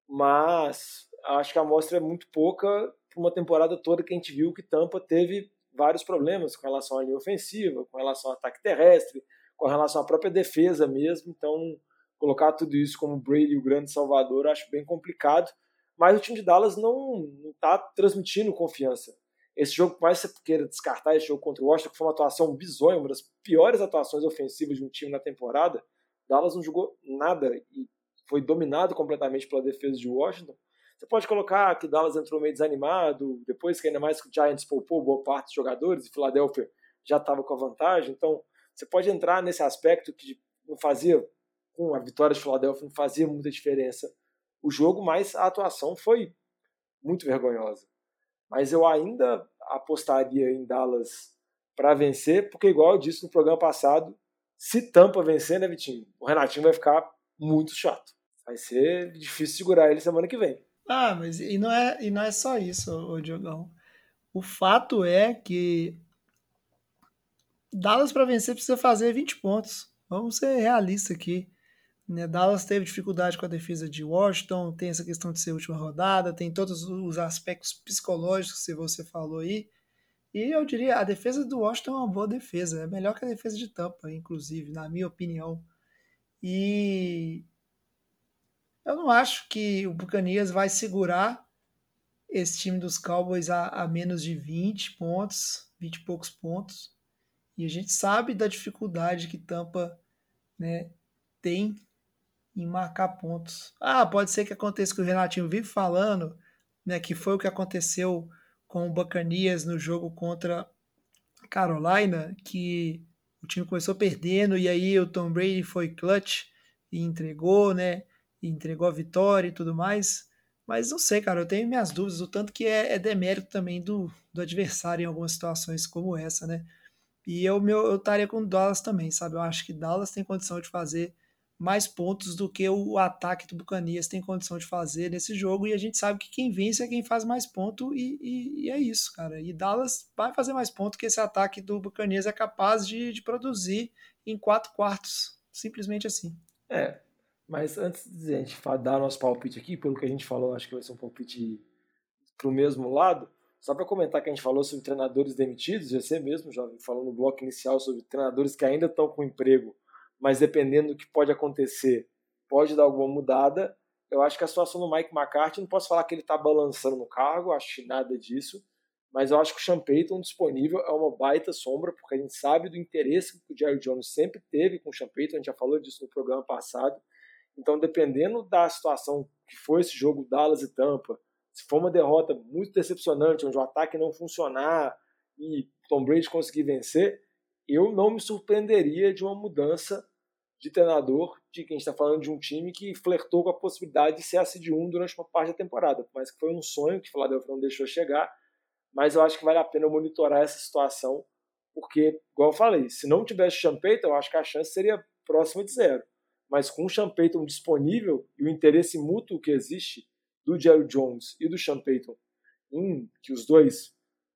mas acho que a amostra é muito pouca para uma temporada toda que a gente viu que Tampa teve vários problemas com relação à linha ofensiva, com relação ao ataque terrestre, com relação à própria defesa mesmo, então colocar tudo isso como Brady, o grande salvador, acho bem complicado. mas o time de Dallas não está transmitindo confiança. Esse jogo, mais você queira descartar esse jogo contra o Washington, que foi uma atuação bizonha, uma das piores atuações ofensivas de um time na temporada, Dallas não jogou nada e foi dominado completamente pela defesa de Washington. Você pode colocar que Dallas entrou meio desanimado, depois que ainda mais que o Giants poupou boa parte dos jogadores e Philadelphia já estava com a vantagem. Então, você pode entrar nesse aspecto que não fazia, com a vitória de Philadelphia, não fazia muita diferença o jogo, mas a atuação foi muito vergonhosa. Mas eu ainda apostaria em Dallas para vencer, porque, igual eu disse no programa passado, se Tampa vencer, né, Vitinho? O Renatinho vai ficar muito chato. Vai ser difícil segurar ele semana que vem. Ah, mas e não é, e não é só isso, o Diogão. O fato é que Dallas para vencer precisa fazer 20 pontos. Vamos ser realistas aqui. Né? Dallas teve dificuldade com a defesa de Washington, tem essa questão de ser última rodada, tem todos os aspectos psicológicos que você falou aí. E eu diria, a defesa do Washington é uma boa defesa, é melhor que a defesa de Tampa, inclusive, na minha opinião. E eu não acho que o Buccaneers vai segurar esse time dos Cowboys a, a menos de 20 pontos, 20 e poucos pontos. E a gente sabe da dificuldade que Tampa né, tem em marcar pontos. Ah, pode ser que aconteça que o Renatinho vive falando, né, que foi o que aconteceu com o Buccaneers no jogo contra Carolina, que o time começou perdendo e aí o Tom Brady foi clutch e entregou, né? E entregou a vitória e tudo mais. Mas não sei, cara, eu tenho minhas dúvidas, o tanto que é, é demérito também do, do adversário em algumas situações como essa, né? E eu, eu estaria com Dallas também, sabe? Eu acho que Dallas tem condição de fazer mais pontos do que o ataque do Bucanias tem condição de fazer nesse jogo. E a gente sabe que quem vence é quem faz mais ponto, e, e, e é isso, cara. E Dallas vai fazer mais ponto que esse ataque do Bucanias é capaz de, de produzir em quatro quartos. Simplesmente assim. É, mas antes de a gente dar nosso palpite aqui, pelo que a gente falou, acho que vai ser um palpite pro mesmo lado. Só para comentar que a gente falou sobre treinadores demitidos, você mesmo, jovem, falou no bloco inicial sobre treinadores que ainda estão com emprego, mas dependendo do que pode acontecer, pode dar alguma mudada. Eu acho que a situação do Mike McCarthy, não posso falar que ele está balançando no cargo, acho que nada disso, mas eu acho que o Sean Payton disponível é uma baita sombra, porque a gente sabe do interesse que o Jerry Jones sempre teve com o Sean Payton, a gente já falou disso no programa passado. Então, dependendo da situação que foi esse jogo Dallas e Tampa, se for uma derrota muito decepcionante, onde o ataque não funcionar e Tom Brady conseguir vencer, eu não me surpreenderia de uma mudança de treinador, de quem está falando de um time que flertou com a possibilidade de ser a seed 1 durante uma parte da temporada, mas que foi um sonho que o Philadelphia não deixou chegar, mas eu acho que vale a pena monitorar essa situação, porque, igual eu falei, se não tivesse Champeito, eu acho que a chance seria próxima de zero. Mas com o Champeito disponível e o interesse mútuo que existe do Jerry Jones e do Sean Payton em que os dois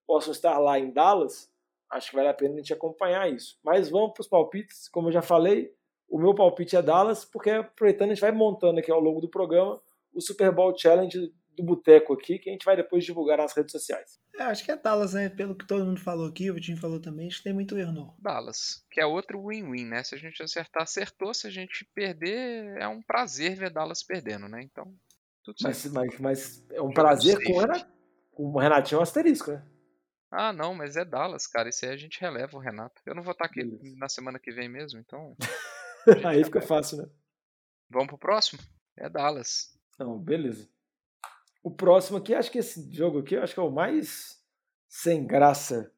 possam estar lá em Dallas, acho que vale a pena a gente acompanhar isso. Mas vamos para os palpites, como eu já falei, o meu palpite é Dallas, porque aproveitando a gente vai montando aqui ao longo do programa o Super Bowl Challenge do Boteco aqui, que a gente vai depois divulgar nas redes sociais. É, acho que é Dallas, né? Pelo que todo mundo falou aqui, o Vitinho falou também, acho que tem muito erro não. Dallas, que é outro win-win, né? Se a gente acertar, acertou. Se a gente perder, é um prazer ver Dallas perdendo, né? Então, mas, mas, mas, é um prazer com o, Renato, com o Renatinho é um asterisco, né? Ah, não, mas é Dallas, cara. Isso aí a gente releva o Renato. Eu não vou estar aqui Beleza. na semana que vem mesmo, então. aí fica fácil, né? Vamos pro próximo? É Dallas. Não, beleza. O próximo aqui, acho que esse jogo aqui, acho que é o mais sem graça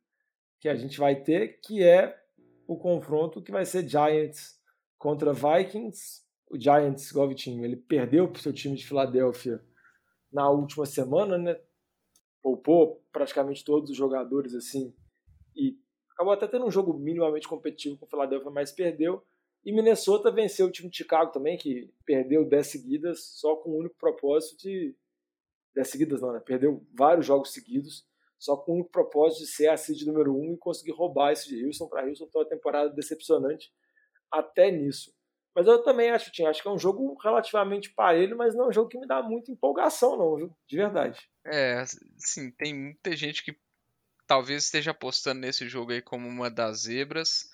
que a gente vai ter, que é o confronto que vai ser Giants contra Vikings o Giants, igual ele perdeu para o seu time de Filadélfia na última semana, né? Poupou praticamente todos os jogadores, assim, e acabou até tendo um jogo minimamente competitivo com o Filadélfia, mas perdeu. E Minnesota venceu o time de Chicago também, que perdeu 10 seguidas, só com o único propósito de. 10 seguidas não, né? Perdeu vários jogos seguidos, só com o propósito de ser a seed número 1 um e conseguir roubar esse de Houston para Houston. Então, uma temporada decepcionante até nisso. Mas eu também acho, Tim, acho que é um jogo relativamente parelho, mas não é um jogo que me dá muita empolgação, não, viu? De verdade. É, sim, tem muita gente que talvez esteja apostando nesse jogo aí como uma das zebras.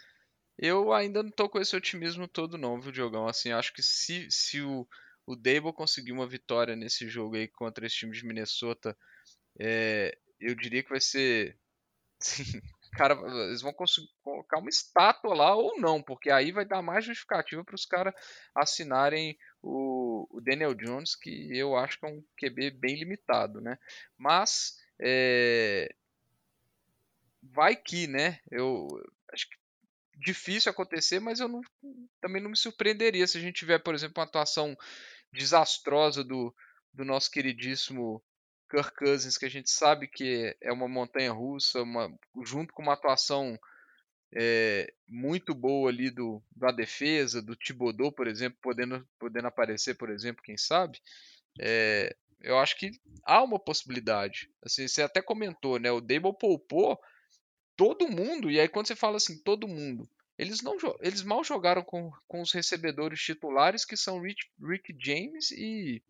Eu ainda não tô com esse otimismo todo, não, viu, Diogão? Assim, acho que se, se o, o Dable conseguir uma vitória nesse jogo aí contra esse time de Minnesota, é, eu diria que vai ser. Cara, eles vão conseguir colocar uma estátua lá ou não, porque aí vai dar mais justificativa para os caras assinarem o, o, Daniel Jones, que eu acho que é um QB bem limitado, né? Mas é, vai que, né? Eu acho que difícil acontecer, mas eu não, também não me surpreenderia se a gente tiver, por exemplo, uma atuação desastrosa do, do nosso queridíssimo Kirk Cousins, que a gente sabe que é uma montanha russa, uma, junto com uma atuação é, muito boa ali do, da defesa, do Thibodeau, por exemplo, podendo, podendo aparecer, por exemplo, quem sabe, é, eu acho que há uma possibilidade. Assim, você até comentou, né? O Dable poupou todo mundo, e aí quando você fala assim, todo mundo, eles, não, eles mal jogaram com, com os recebedores titulares, que são Rick, Rick James e.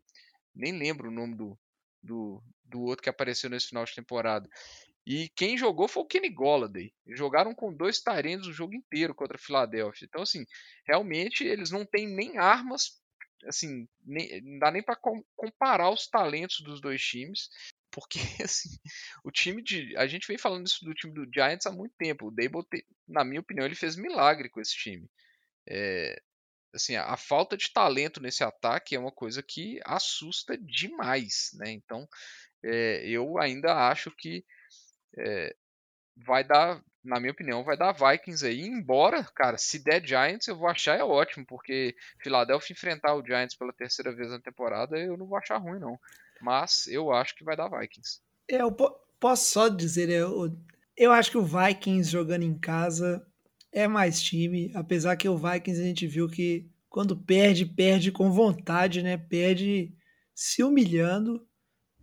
Nem lembro o nome do, do, do outro que apareceu nesse final de temporada. E quem jogou foi o Kenny Golladay. Jogaram com dois tarendos o jogo inteiro contra a Filadélfia. Então, assim, realmente eles não têm nem armas, assim, nem, não dá nem para comparar os talentos dos dois times. Porque, assim, o time de. A gente vem falando isso do time do Giants há muito tempo. O Dable, na minha opinião, ele fez milagre com esse time. É, assim, a, a, falta de talento nesse ataque é uma coisa que assusta demais, né? Então, é, eu ainda acho que é, vai dar, na minha opinião, vai dar Vikings aí. Embora, cara, se der Giants, eu vou achar é ótimo, porque Philadelphia enfrentar o Giants pela terceira vez na temporada, eu não vou achar ruim, não. Mas eu acho que vai dar Vikings. É, eu posso só dizer, eu, eu acho que o Vikings jogando em casa é mais time, apesar que o Vikings a gente viu que quando perde, perde com vontade, né? Perde se humilhando,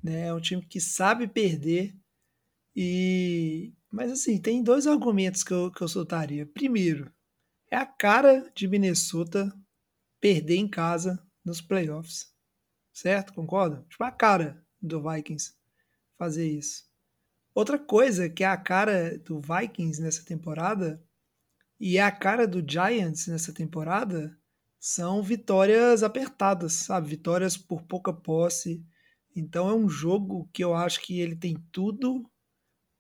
né? É um time que sabe perder. E mas assim, tem dois argumentos que eu, que eu soltaria. Primeiro, é a cara de Minnesota perder em casa nos playoffs. Certo? Concorda? Tipo, a cara do Vikings fazer isso. Outra coisa que é a cara do Vikings nessa temporada e é a cara do Giants nessa temporada são vitórias apertadas, sabe? Vitórias por pouca posse. Então é um jogo que eu acho que ele tem tudo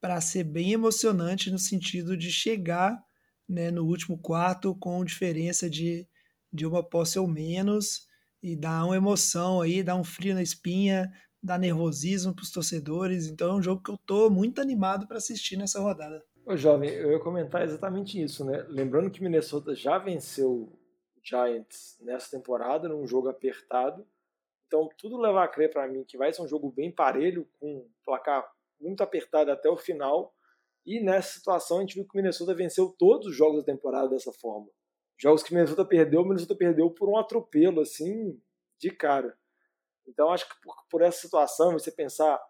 para ser bem emocionante no sentido de chegar né, no último quarto com diferença de, de uma posse ou menos e dar uma emoção aí, dar um frio na espinha, dar nervosismo para os torcedores. Então é um jogo que eu estou muito animado para assistir nessa rodada. Ô, jovem, eu ia comentar exatamente isso, né? Lembrando que Minnesota já venceu o Giants nessa temporada, num jogo apertado. Então, tudo leva a crer para mim que vai ser um jogo bem parelho, com placar muito apertado até o final. E nessa situação, a gente viu que o Minnesota venceu todos os jogos da temporada dessa forma. Jogos que Minnesota perdeu, Minnesota perdeu por um atropelo, assim, de cara. Então, acho que por, por essa situação, você pensar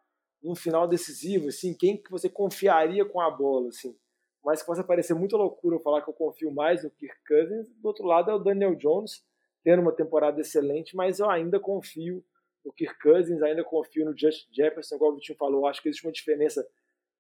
num final decisivo, assim, quem que você confiaria com a bola, assim. Mas que possa parecer muito loucura eu falar que eu confio mais no Kirk Cousins, do outro lado é o Daniel Jones, tendo uma temporada excelente, mas eu ainda confio no Kirk Cousins, ainda confio no Justin Jefferson, igual o Vitinho falou, acho que existe uma diferença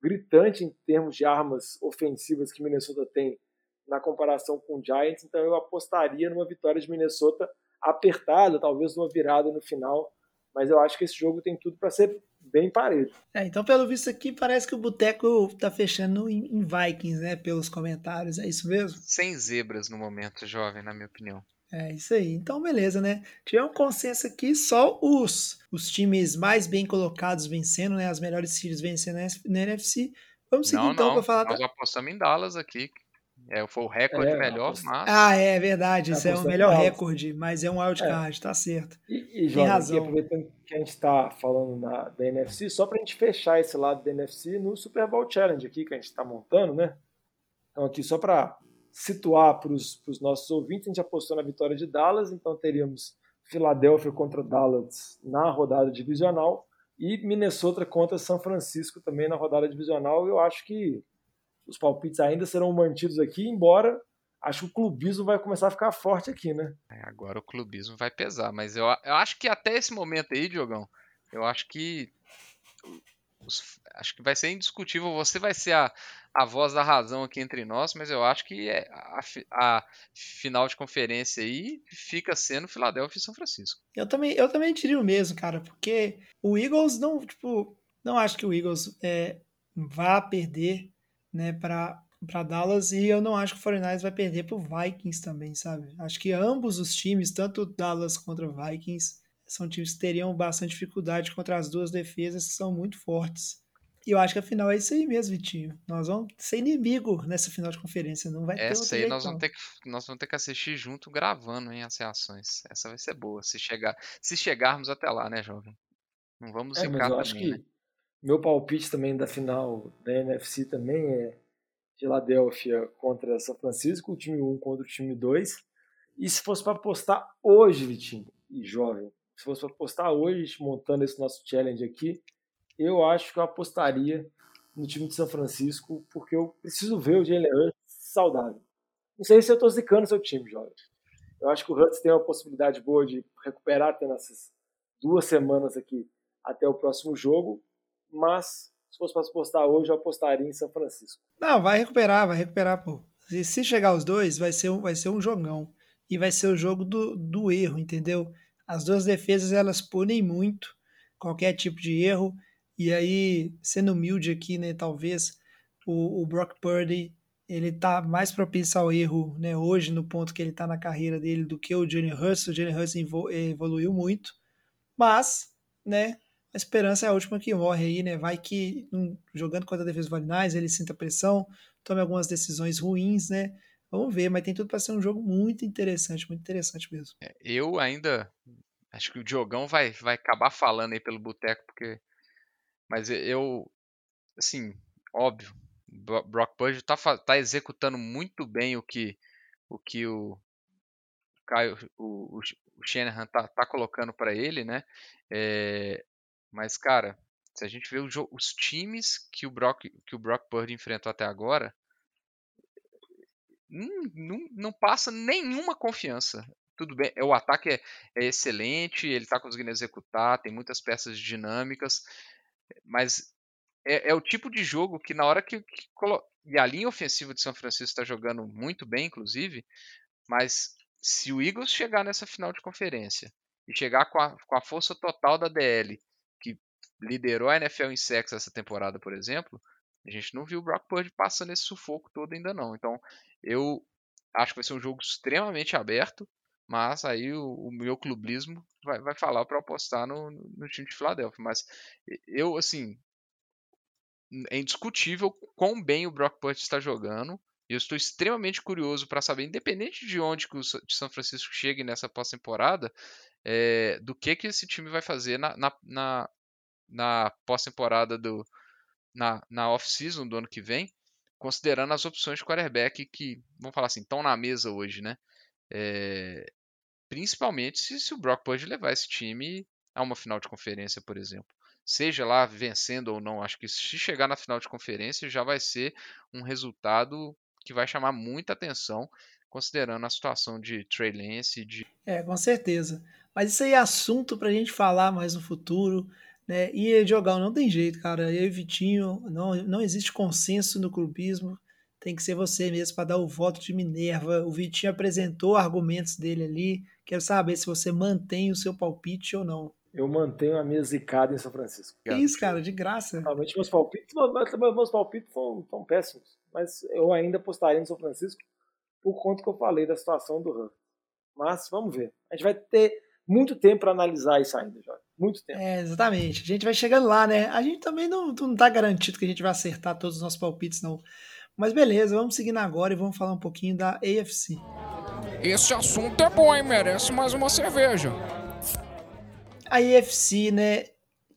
gritante em termos de armas ofensivas que Minnesota tem na comparação com o Giants, então eu apostaria numa vitória de Minnesota apertada, talvez uma virada no final, mas eu acho que esse jogo tem tudo para ser bem parelho. É, então, pelo visto aqui, parece que o Boteco tá fechando em, em, Vikings, né? Pelos comentários, é isso mesmo? Sem zebras no momento, jovem, na minha opinião. É isso aí. Então, beleza, né? Tivemos um consenso aqui, só os, os times mais bem colocados vencendo, né? As melhores series vencendo na NFC. Vamos seguir não, então para falar. Nós apostamos em Dallas aqui, é, foi o recorde é, melhor, mas. Ah, é verdade. Isso é o melhor recorde, mas é um wildcard, é. tá certo. E, e Tem razão. aproveitando que a gente está falando na, da NFC, só para a gente fechar esse lado da NFC no Super Bowl Challenge aqui que a gente está montando, né? Então, aqui só para situar para os nossos ouvintes, a gente apostou na vitória de Dallas, então teríamos Filadélfia contra Dallas na rodada divisional e Minnesota contra São Francisco também na rodada divisional. Eu acho que os palpites ainda serão mantidos aqui, embora acho que o clubismo vai começar a ficar forte aqui, né? É, agora o clubismo vai pesar, mas eu, eu acho que até esse momento aí, Diogão, eu acho que os, acho que vai ser indiscutível. Você vai ser a, a voz da razão aqui entre nós, mas eu acho que é a, a, final de conferência aí fica sendo Philadelphia e São Francisco. Eu também, eu também diria o mesmo, cara, porque o Eagles não, tipo, não acho que o Eagles é, vá perder, né, para para Dallas e eu não acho que o 49ers vai perder para o Vikings também, sabe? Acho que ambos os times, tanto Dallas contra o Vikings, são times que teriam bastante dificuldade contra as duas defesas que são muito fortes. E eu acho que a final é isso aí mesmo, Vitinho. Nós vamos ser inimigo nessa final de conferência. Não vai Essa ter aí nós vamos, ter que, nós vamos ter que assistir junto, gravando, hein, as reações. Essa vai ser boa, se, chegar, se chegarmos até lá, né, jovem? Não vamos é, mas eu acho que né? Meu palpite também da final da NFC também é Filadélfia contra São Francisco, o time 1 contra o time 2. E se fosse para apostar hoje, Vitinho, e jovem, se fosse para apostar hoje, montando esse nosso challenge aqui, eu acho que eu apostaria no time de São Francisco, porque eu preciso ver o Jalen saudável. Não sei se eu estou zicando seu time, jovem. Eu acho que o Hurts tem uma possibilidade boa de recuperar tendo essas duas semanas aqui até o próximo jogo, mas se fosse para apostar hoje, eu apostaria em São Francisco. Não, vai recuperar, vai recuperar, pô. E se chegar os dois, vai ser um, vai ser um jogão. E vai ser o jogo do, do erro, entendeu? As duas defesas, elas punem muito qualquer tipo de erro. E aí, sendo humilde aqui, né, talvez o, o Brock Purdy ele tá mais propício ao erro, né, hoje no ponto que ele tá na carreira dele do que o Johnny Hurst. O Johnny Hurst evoluiu muito, mas, né, a esperança é a última que morre aí, né? Vai que um, jogando contra a defesa do Valinais, ele sinta pressão, tome algumas decisões ruins, né? Vamos ver, mas tem tudo para ser um jogo muito interessante, muito interessante mesmo. É, eu ainda acho que o Diogão vai, vai acabar falando aí pelo boteco, porque mas eu, assim, óbvio, Brock Purdy tá, tá executando muito bem o que o que o Caio, o, o Shanahan tá, tá colocando para ele, né? É, mas cara, se a gente vê os times que o Brock que o Brock Purdy enfrentou até agora, não, não, não passa nenhuma confiança. Tudo bem, o ataque é, é, excelente, ele está conseguindo executar, tem muitas peças dinâmicas, mas é, é, o tipo de jogo que na hora que, que e a linha ofensiva de São Francisco está jogando muito bem, inclusive, mas se o Eagles chegar nessa final de conferência e chegar com a, com a força total da DL, liderou a NFL em sexo essa temporada, por exemplo, a gente não viu o Brock Purdy passando esse sufoco todo ainda não. Então, eu acho que vai ser um jogo extremamente aberto, mas aí o, o meu clubismo vai, vai falar para apostar no, no time de Filadélfia. Mas eu, assim, é indiscutível quão bem o Brock Purdy está jogando. Eu estou extremamente curioso para saber, independente de onde que o de São Francisco chegue nessa pós-temporada, é, do que, que esse time vai fazer na, na, na, na pós-temporada do. na, na off-season do ano que vem, considerando as opções de quarterback que, vamos falar assim, estão na mesa hoje, né? É, principalmente se, se, o Brock Purdy levar esse time a uma final de conferência, por exemplo. Seja lá vencendo ou não, acho que se chegar na final de conferência já vai ser um resultado que vai chamar muita atenção, considerando a situação de Trey Lance. De... É, com certeza. Mas isso aí é assunto para a gente falar mais no futuro. Né? E jogar não tem jeito, cara. Eu e Vitinho, não, não existe consenso no clubismo tem que ser você mesmo para dar o voto de Minerva. O Vitinho apresentou argumentos dele ali. Quero saber se você mantém o seu palpite ou não. Eu mantenho a minha zicada em São Francisco. Que isso, cara, de graça. Realmente meus palpites, meus palpites são, são péssimos. Mas eu ainda apostaria em São Francisco por conta que eu falei da situação do Ram. Mas vamos ver. A gente vai ter muito tempo para analisar isso ainda, Jorge. Muito tempo. É, exatamente. A gente vai chegando lá, né? A gente também não, não tá garantido que a gente vai acertar todos os nossos palpites, não. Mas beleza, vamos seguindo agora e vamos falar um pouquinho da AFC. Esse assunto é bom, hein? Merece mais uma cerveja. A AFC, né?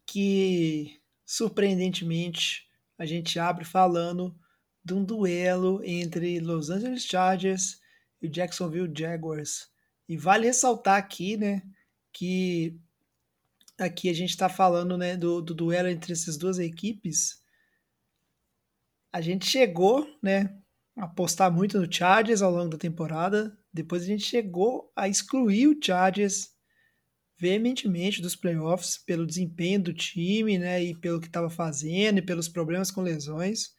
Que surpreendentemente a gente abre falando de um duelo entre Los Angeles Chargers e Jacksonville Jaguars. E vale ressaltar aqui, né? Que aqui a gente está falando né, do, do duelo entre essas duas equipes a gente chegou, né, a apostar muito no Chargers ao longo da temporada. Depois a gente chegou a excluir o Chargers veementemente dos playoffs pelo desempenho do time, né, e pelo que estava fazendo e pelos problemas com lesões.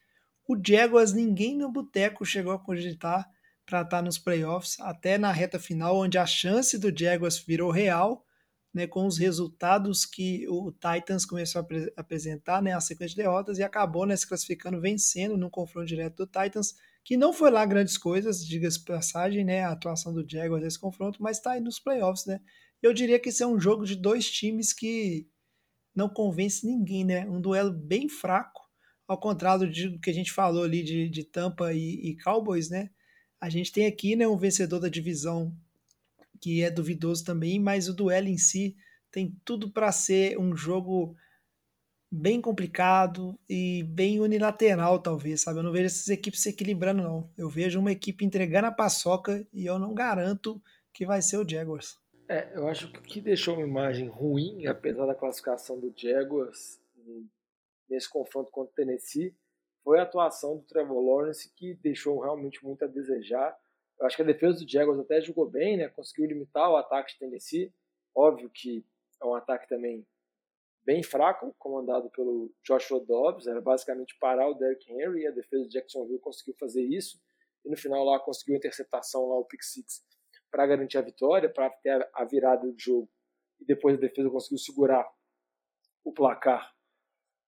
O Jaguars, ninguém no boteco chegou a cogitar para estar nos playoffs, até na reta final, onde a chance do Jaguars virou real, né, com os resultados que o Titans começou a ap apresentar, né, a sequência de derrotas, e acabou né, se classificando vencendo no confronto direto do Titans, que não foi lá grandes coisas, diga-se passagem, né, a atuação do Jaguars nesse confronto, mas está aí nos playoffs, né. Eu diria que esse é um jogo de dois times que não convence ninguém, né, um duelo bem fraco, ao contrário do que a gente falou ali de, de Tampa e, e Cowboys, né, a gente tem aqui né, um vencedor da divisão que é duvidoso também, mas o duelo em si tem tudo para ser um jogo bem complicado e bem unilateral, talvez, sabe? Eu não vejo essas equipes se equilibrando, não. Eu vejo uma equipe entregando a paçoca e eu não garanto que vai ser o Jaguars. É, eu acho que o que deixou uma imagem ruim, apesar da classificação do Jaguars nesse confronto contra o Tennessee, foi a atuação do Trevor Lawrence que deixou realmente muito a desejar. Eu acho que a defesa do Jaguars até jogou bem, né? Conseguiu limitar o ataque de Tennessee. Óbvio que é um ataque também bem fraco, comandado pelo Joshua Dobbs. Era basicamente parar o Derrick Henry a defesa de Jacksonville conseguiu fazer isso. E no final lá conseguiu a interceptação lá, o pick six, para garantir a vitória, para ter a virada do jogo. E depois a defesa conseguiu segurar o placar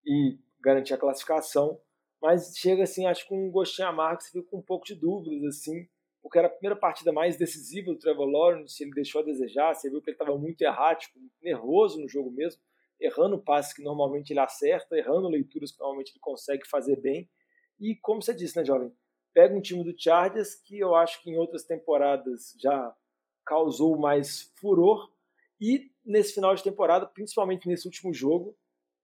e garantir a classificação. Mas chega assim, acho que um gostinho amargo, você fica com um pouco de dúvidas, assim, porque era a primeira partida mais decisiva do Trevor Lawrence, ele deixou a desejar, você viu que ele estava muito errático, nervoso no jogo mesmo, errando passes que normalmente ele acerta, errando leituras que normalmente ele consegue fazer bem. E como você disse, né, jovem? Pega um time do Chargers que eu acho que em outras temporadas já causou mais furor e nesse final de temporada, principalmente nesse último jogo,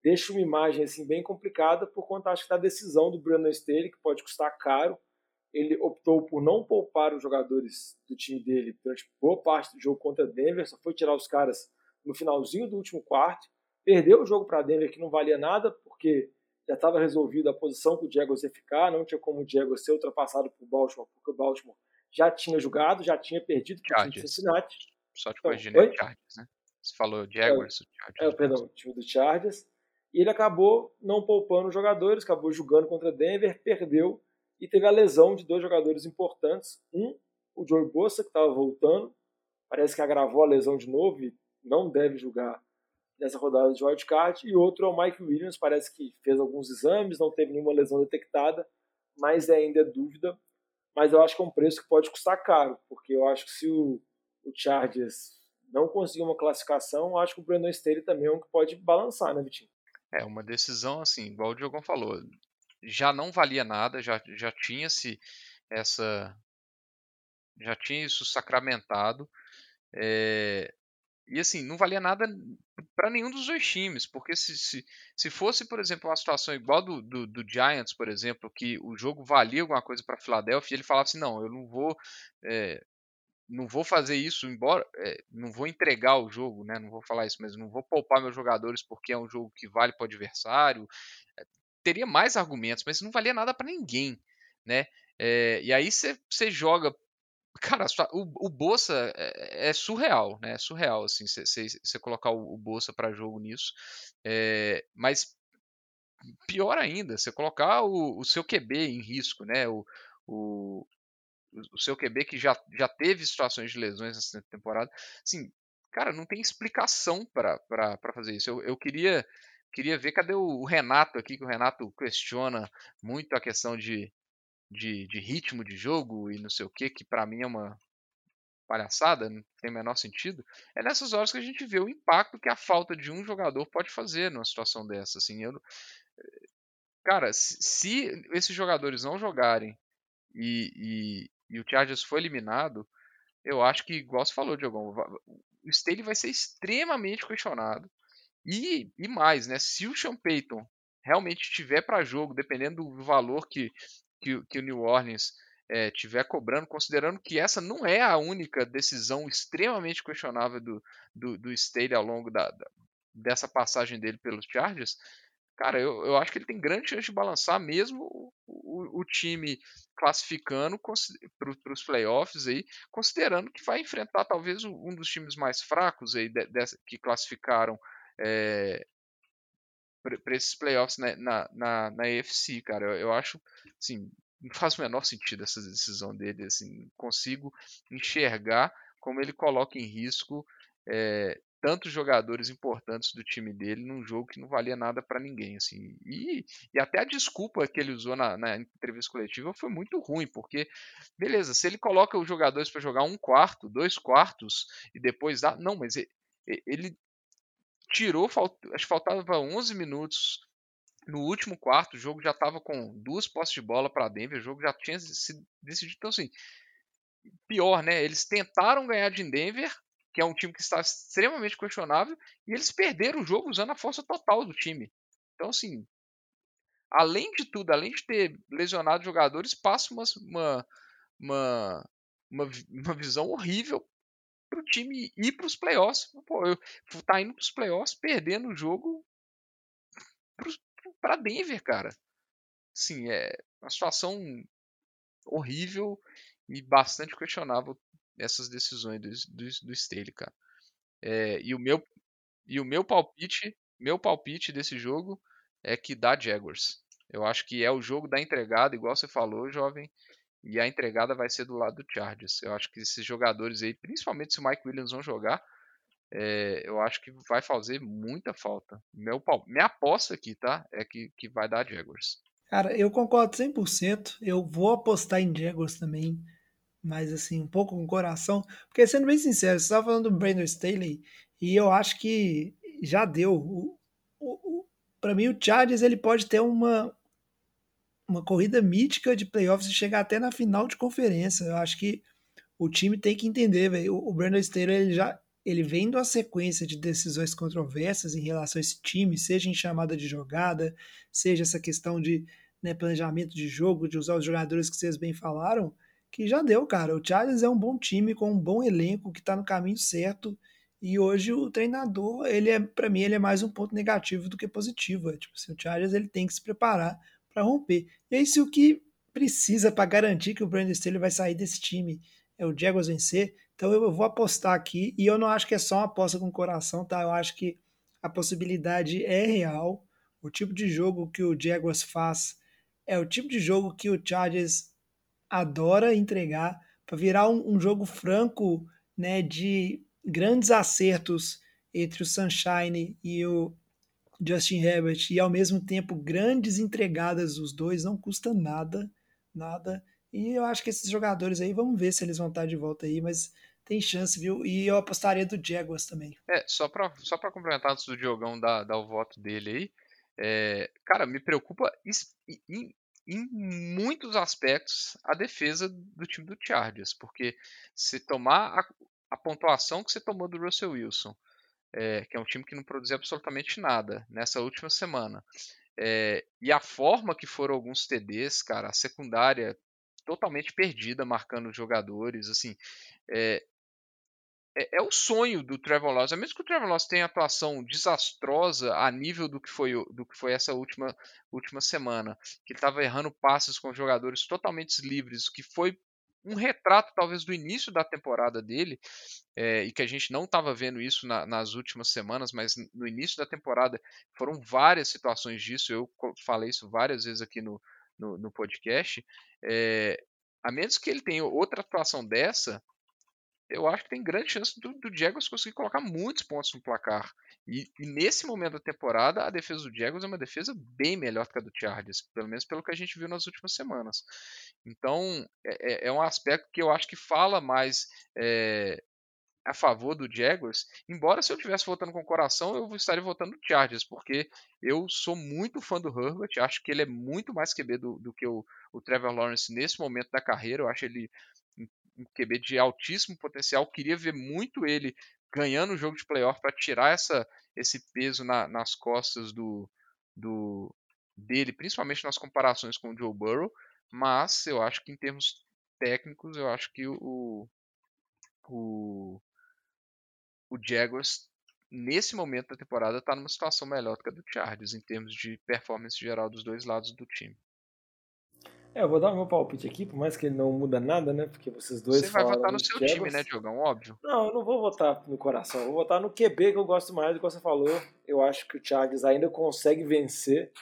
deixa uma imagem assim bem complicada por conta acho que da decisão do Brandon Staley que pode custar caro ele optou por não poupar os jogadores do time dele durante boa parte do jogo contra Denver, só foi tirar os caras no finalzinho do último quarto, perdeu o jogo para Denver que não valia nada, porque já estava resolvido a posição que o Jaguars ia ficar, não tinha como o Jaguars ser ultrapassado por Baltimore, porque o Baltimore já tinha jogado, já tinha perdido para o Cincinnati. Só te corrigindo, então, é Chargers, né? Você falou Jaguars, é, Chargers. É, perdão, o time do Chargers. E ele acabou não poupando os jogadores, acabou jogando contra Denver, perdeu e teve a lesão de dois jogadores importantes. Um, o Joey Bossa, que estava voltando, parece que agravou a lesão de novo e não deve jogar nessa rodada de wildcard. E outro é o Mike Williams, parece que fez alguns exames, não teve nenhuma lesão detectada, mas ainda é dúvida. Mas eu acho que é um preço que pode custar caro, porque eu acho que se o, o Chargers não conseguir uma classificação, eu acho que o Brandon Staley também é um que pode balançar, né, Vitinho? É, uma decisão assim, igual o Diogão falou, já não valia nada, já, já tinha-se essa. Já tinha isso sacramentado. É, e assim, não valia nada para nenhum dos dois times, porque se, se, se fosse, por exemplo, uma situação igual do, do, do Giants, por exemplo, que o jogo valia alguma coisa para Philadelphia, ele falava assim: não, eu não vou. É, não vou fazer isso, embora é, não vou entregar o jogo, né? Não vou falar isso, mas não vou poupar meus jogadores porque é um jogo que vale para o adversário teria mais argumentos, mas não valia nada para ninguém, né? É, e aí você joga cara, o, o Bolsa é, é, surreal, né? É surreal, assim, você colocar o, o Bolsa para jogo nisso. É, mas pior ainda, você colocar o, o, seu QB em risco, né? O, o, o seu QB que já, já teve situações de lesões nessa temporada. Assim, cara, não tem explicação para fazer isso. Eu, eu queria Queria ver cadê o Renato aqui, que o Renato questiona muito a questão de, de, de ritmo de jogo e não sei o que, que para mim é uma palhaçada, não tem o menor sentido. É nessas horas que a gente vê o impacto que a falta de um jogador pode fazer numa situação dessa. Assim, eu, cara, se, esses jogadores não jogarem e, e, e, o Chargers for eliminado, eu acho que, igual você falou, Diogão, o Staley vai ser extremamente questionado. E, e mais, né? Se o Sean Payton realmente estiver para jogo, dependendo do valor que, que, que o New Orleans é, tiver cobrando, considerando que essa não é a única decisão extremamente questionável do, do, do Staley ao longo da, da, dessa passagem dele pelos Chargers, cara, eu, eu acho que ele tem grande chance de balançar mesmo o, o, o time classificando para os playoffs aí, considerando que vai enfrentar talvez um dos times mais fracos aí de, de, que classificaram é, para esses playoffs na, na, na, na AFC, cara. Eu, eu acho, assim, não faz o menor sentido essa decisão dele. Assim, consigo enxergar como ele coloca em risco é, tantos jogadores importantes do time dele num jogo que não valia nada para ninguém. Assim. E, e, até a desculpa que ele usou na, na, entrevista coletiva foi muito ruim, porque, beleza, se ele coloca os jogadores para jogar um quarto, dois quartos, e depois dá. Não, mas ele, ele tirou, acho que faltava 11 minutos no último quarto, o jogo já estava com duas posses de bola para Denver, o jogo já tinha se decidido. Então, assim, pior, né? Eles tentaram ganhar de Denver, que é um time que está extremamente questionável, e eles perderam o jogo usando a força total do time. Então, assim, além de tudo, além de ter lesionado jogadores, passa uma, uma, uma, uma visão horrível para o time ir para os playoffs. Pô, eu, tá indo para os playoffs perdendo o jogo para Denver, cara. Sim, é uma situação horrível e bastante questionável essas decisões do, do, do Staley, cara. É, e o meu e o meu palpite, meu palpite desse jogo é que dá Jaguars. Eu acho que é o jogo da entregada, igual você falou, jovem. E a entregada vai ser do lado do Chargers. Eu acho que esses jogadores aí, principalmente se o Mike Williams vão jogar, é, eu acho que vai fazer muita falta. Meu, minha aposta aqui, tá? É que, que vai dar Jaguars. Cara, eu concordo 100%. Eu vou apostar em Jaguars também mas assim, um pouco com o coração. Porque, sendo bem sincero, você estava falando do Brandon Staley, e eu acho que já deu. O, o, o para mim, o Chargers ele pode ter uma, uma corrida mítica de playoffs e chegar até na final de conferência. Eu acho que o time tem que entender, velho. O, Brandon Staley ele já ele vem de uma sequência de decisões controversas em relação a esse time, seja em chamada de jogada, seja essa questão de né, planejamento de jogo, de usar os jogadores que vocês bem falaram que já deu, cara. O Chargers é um bom time com um bom elenco que está no caminho certo. E hoje o treinador, ele é, para mim, ele é mais um ponto negativo do que positivo. É, tipo, assim, o Chargers ele tem que se preparar para romper. E é isso o que precisa para garantir que o Brandon Staley vai sair desse time é o Jaguars vencer. Então eu vou apostar aqui e eu não acho que é só uma aposta com coração, tá? Eu acho que a possibilidade é real. O tipo de jogo que o Jaguars faz é o tipo de jogo que o Chargers adora entregar para virar um, um, jogo franco, né, de grandes acertos entre o Sunshine e o Justin Herbert e ao mesmo tempo grandes entregadas dos dois, não custa nada, nada. E eu acho que esses jogadores aí, vamos ver se eles vão estar de volta aí, mas tem chance, viu? E eu apostaria do Jaguars também. É, só para só pra complementar antes do Diogão dar, dar o voto dele aí, é, cara, me preocupa em muitos aspectos a defesa do time do Chargers, porque se tomar a, a pontuação que você tomou do Russell Wilson, é, que é um time que não produziu absolutamente nada nessa última semana, é, e a forma que foram alguns TDs, cara, a secundária totalmente perdida marcando jogadores, assim, é, é, é, o sonho do Trevor Lawrence. É mesmo que o Trevor Lawrence tenha atuação desastrosa a nível do que foi, do que foi essa última, última semana, que ele estava errando passes com jogadores totalmente livres, que foi um retrato talvez do início da temporada dele, é, e que a gente não estava vendo isso na, nas últimas semanas, mas no início da temporada foram várias situações disso, eu falei isso várias vezes aqui no, no, no podcast. É, a menos que ele tenha outra atuação dessa, eu acho que tem grande chance do, do Jaguars conseguir colocar muitos pontos no placar. E, e, nesse momento da temporada, a defesa do Jaguars é uma defesa bem melhor que a do Chargers, pelo menos pelo que a gente viu nas últimas semanas. Então, é, é, é um aspecto que eu acho que fala mais é, a favor do Jaguars. Embora se eu estivesse votando com o coração, eu estaria votando no Chargers, porque eu sou muito fã do Herbert, acho que ele é muito mais QB do, do que o, o Trevor Lawrence nesse momento da carreira. Eu acho ele um QB de altíssimo potencial. Queria ver muito ele ganhando o jogo de playoff para tirar essa, esse peso na, nas costas do, do dele, principalmente nas comparações com o Joe Burrow. Mas eu acho que em termos técnicos, eu acho que o, o, o Jaguars nesse momento da temporada está numa situação melhor do que a do Chargers em termos de performance geral dos dois lados do time. É, eu vou dar o meu palpite aqui, por mais que ele não muda nada, né? Porque vocês dois Você vai votar no seu Jaguars. time, né, Diogão? Óbvio. Não, eu não vou votar no coração. Eu vou votar no QB que eu gosto mais do que você falou. Eu acho que o Chargers ainda consegue vencer,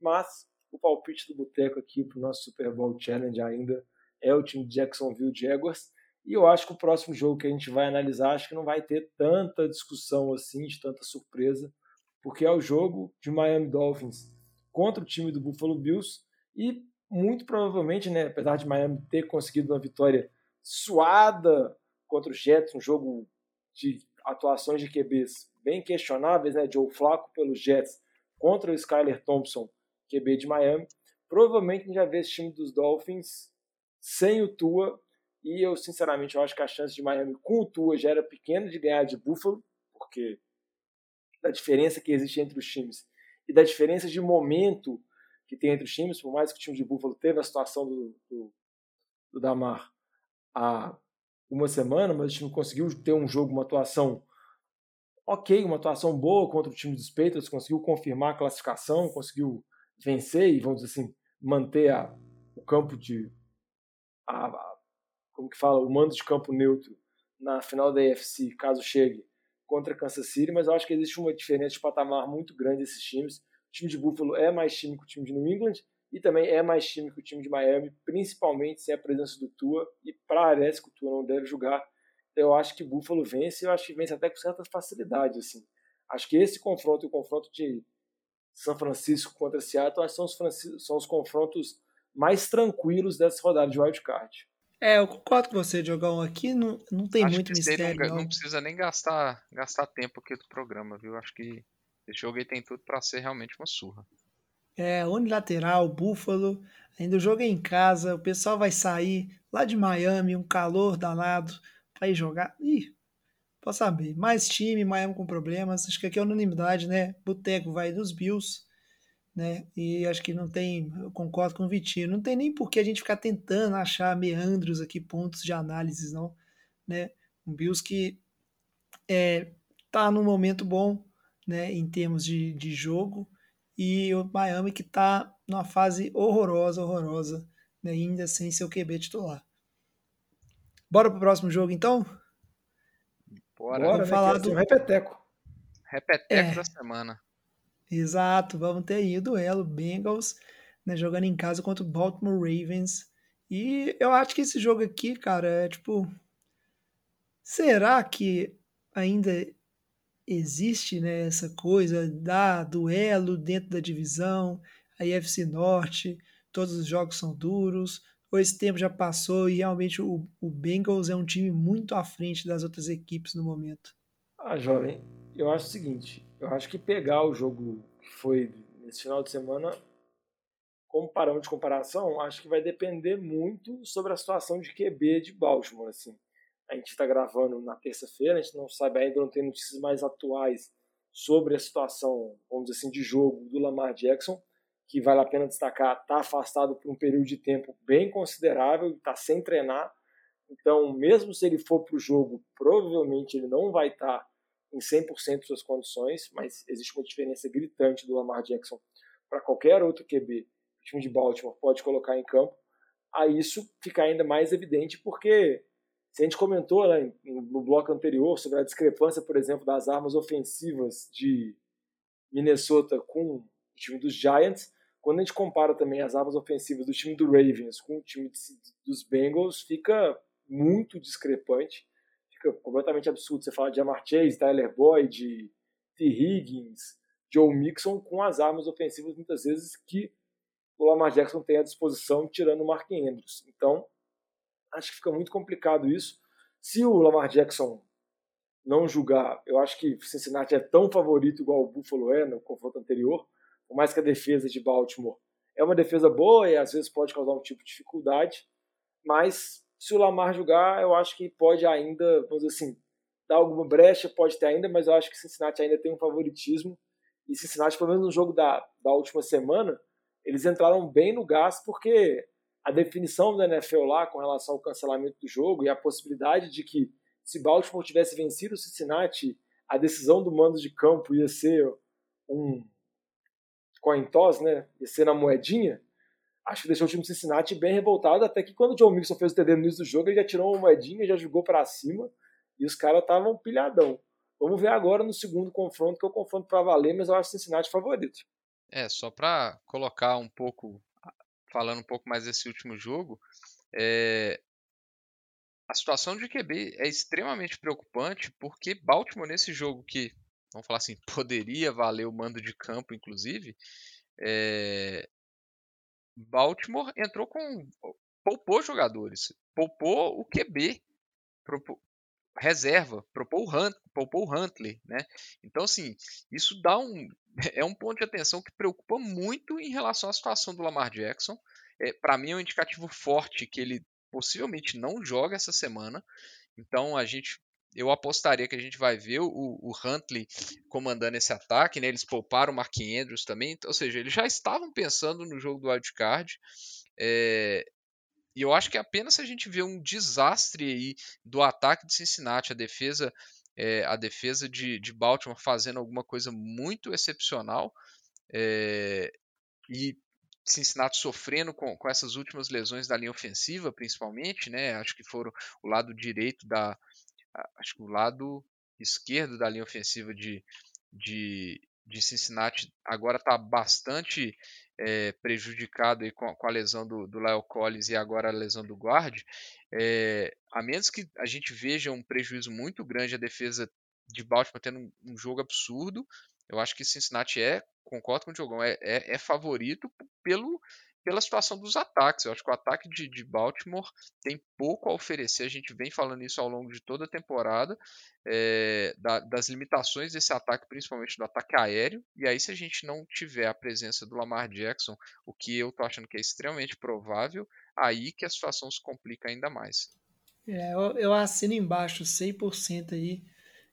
mas o palpite do Boteco aqui pro nosso Super Bowl Challenge ainda é o time de Jacksonville Jaguars. E eu acho que o próximo jogo que a gente vai analisar, acho que não vai ter tanta discussão assim, de tanta surpresa, porque é o jogo de Miami Dolphins contra o time do Buffalo Bills e muito provavelmente, né, apesar de Miami ter conseguido uma vitória suada contra o Jets, um jogo de atuações de QBs bem questionáveis, né, Joe Flacco pelos Jets contra o Skyler Thompson, QB de Miami, provavelmente a gente já vê esse time dos Dolphins sem o Tua e eu sinceramente eu acho que a chance de Miami com o Tua já era pequena de ganhar de Buffalo, porque da diferença que existe entre os times e da diferença de momento que tem entre os times, por mais que o time de Buffalo teve a situação do, do, do Damar há uma semana, mas o time conseguiu ter um jogo, uma atuação ok, uma atuação boa contra o time dos Patriots, conseguiu confirmar a classificação, conseguiu vencer e, vamos dizer assim, manter a, o campo de. A, a, como que fala? O mando de campo neutro na final da AFC, caso chegue contra Kansas City, mas eu acho que existe uma diferença de patamar muito grande desses times. O time de Buffalo é mais time que o time de New England e também é mais time que o time de Miami, principalmente sem a presença do Tua, e parece que o Tua não deve jogar. Então eu acho que Buffalo vence, e eu acho que vence até com certa facilidade. Assim. Acho que esse confronto e o confronto de São Francisco contra Seattle são os, são os confrontos mais tranquilos dessa rodada de wildcard. É, eu concordo com você, Diogão. Aqui não, não tem Acho muito mistério. não, Não, não precisa nem gastar, gastar tempo aqui do programa, viu? Acho que esse jogo aí tem tudo pra ser realmente uma surra. É, unilateral, Buffalo. Ainda o jogo é em casa, o pessoal vai sair lá de Miami, um calor danado, pra ir jogar. Ih, posso saber. Mais time, Miami com problemas. Acho que aqui é unanimidade, né? Boteco vai dos Bills, né? E acho que não tem, eu concordo com o Vitinho, não tem nem por que a gente ficar tentando achar meandros aqui, pontos de análise, não, né? Um Bills que é, tá num momento bom, né, em termos de, de jogo, e o Miami que tá numa fase horrorosa, horrorosa, né, ainda sem seu QB titular. Bora pro próximo jogo, então? Bora. Bora, Vamos falar do- um repeteco. Repeteco É. da semana. Exato, vamos ter aí o duelo Bengals, né, jogando em casa contra o Baltimore Ravens. E eu acho que esse jogo aqui, cara, é tipo. Será que ainda existe, né, essa coisa da duelo dentro da divisão, a IFC Norte, todos os jogos são duros, esse tempo já passou e realmente o, o Bengals é um time muito à frente das outras equipes no momento? Ah, jovem, eu acho o seguinte, eu acho que pegar o jogo que foi nesse final de semana como parâmetro de comparação, acho que vai depender muito sobre a situação de QB de Baltimore, assim. A gente está gravando na terça-feira, a gente não sabe ainda, não tem notícias mais atuais sobre a situação, vamos dizer assim, de jogo do Lamar Jackson, que vale a pena destacar, está afastado por um período de tempo bem considerável, está sem treinar, então, mesmo se ele for para o jogo, provavelmente ele não vai estar em 100% de suas condições, mas existe uma diferença gritante do Lamar Jackson para qualquer outro QB que o time de Baltimore pode colocar em campo. A isso fica ainda mais evidente porque se a gente comentou né, no bloco anterior sobre a discrepância, por exemplo, das armas ofensivas de Minnesota com o time dos Giants, quando a gente compara também as armas ofensivas do time do Ravens com o time de, dos Bengals, fica muito discrepante, fica completamente absurdo. Você fala de Amar Chase, Tyler Boyd, T. Higgins, Joe Mixon, com as armas ofensivas muitas vezes que o Lamar Jackson tem à disposição, tirando o Mark Andrews. Então, acho que fica muito complicado isso. Se o Lamar Jackson não julgar, eu acho que Cincinnati é tão favorito igual o Buffalo é no confronto anterior, por mais que a defesa de Baltimore é uma defesa boa e às vezes pode causar um tipo de dificuldade, mas se o Lamar julgar, eu acho que pode ainda, vamos dizer assim, dar alguma brecha, pode ter ainda, mas eu acho que Cincinnati ainda tem um favoritismo. E Cincinnati, pelo menos no jogo da, da última semana, eles entraram bem no gás porque a definição da NFL lá com relação ao cancelamento do jogo e a possibilidade de que se Baltimore tivesse vencido o Cincinnati, a decisão do mando de campo ia ser um coin toss, né? Ia ser na moedinha. acho que deixou o time do Cincinnati bem revoltado, até que quando o John Mixon fez o TD no início do jogo, ele já tirou uma moedinha, já jogou para cima, e os caras estavam pilhadão. Vamos ver agora no segundo confronto, que é o confronto para valer, mas eu acho o Cincinnati favorito. É, só para colocar um pouco, falando um pouco mais desse último jogo, é, a situação de QB é extremamente preocupante, porque Baltimore nesse jogo que, vamos falar assim, poderia valer o mando de campo, inclusive, é, Baltimore entrou com. poupou jogadores, poupou o QB, reserva, poupou o, Hunt, poupou o Huntley, né? Então, assim, isso dá um. É um ponto de atenção que preocupa muito em relação à situação do Lamar Jackson. É, Para mim, é um indicativo forte que ele possivelmente não joga essa semana. Então, a gente eu apostaria que a gente vai ver o, o Huntley comandando esse ataque, né? Eles pouparam o Mark Andrews também, ou seja, eles já estavam pensando no jogo do wildcard. É, e eu acho que apenas se a gente vê um desastre aí do ataque de Cincinnati, a defesa, é, a defesa de, de, Baltimore fazendo alguma coisa muito excepcional é, e Cincinnati sofrendo com, com essas últimas lesões da linha ofensiva, principalmente, né? Acho que foram o lado direito da, acho que o lado esquerdo da linha ofensiva de, de, de Cincinnati agora está bastante é, prejudicado aí com, com, a lesão do, do Lyle Collins e agora a lesão do guard, é, a menos que a gente veja um prejuízo muito grande a defesa de Baltimore tendo um, um jogo absurdo, eu acho que Cincinnati é, concordo com o Diogão, é, é, é favorito pelo pela situação dos ataques. Eu acho que o ataque de, de, Baltimore tem pouco a oferecer. A gente vem falando isso ao longo de toda a temporada, é, da, das limitações desse ataque, principalmente do ataque aéreo. E aí, se a gente não tiver a presença do Lamar Jackson, o que eu tô achando que é extremamente provável, aí que a situação se complica ainda mais. É, eu, eu assino embaixo 100% aí.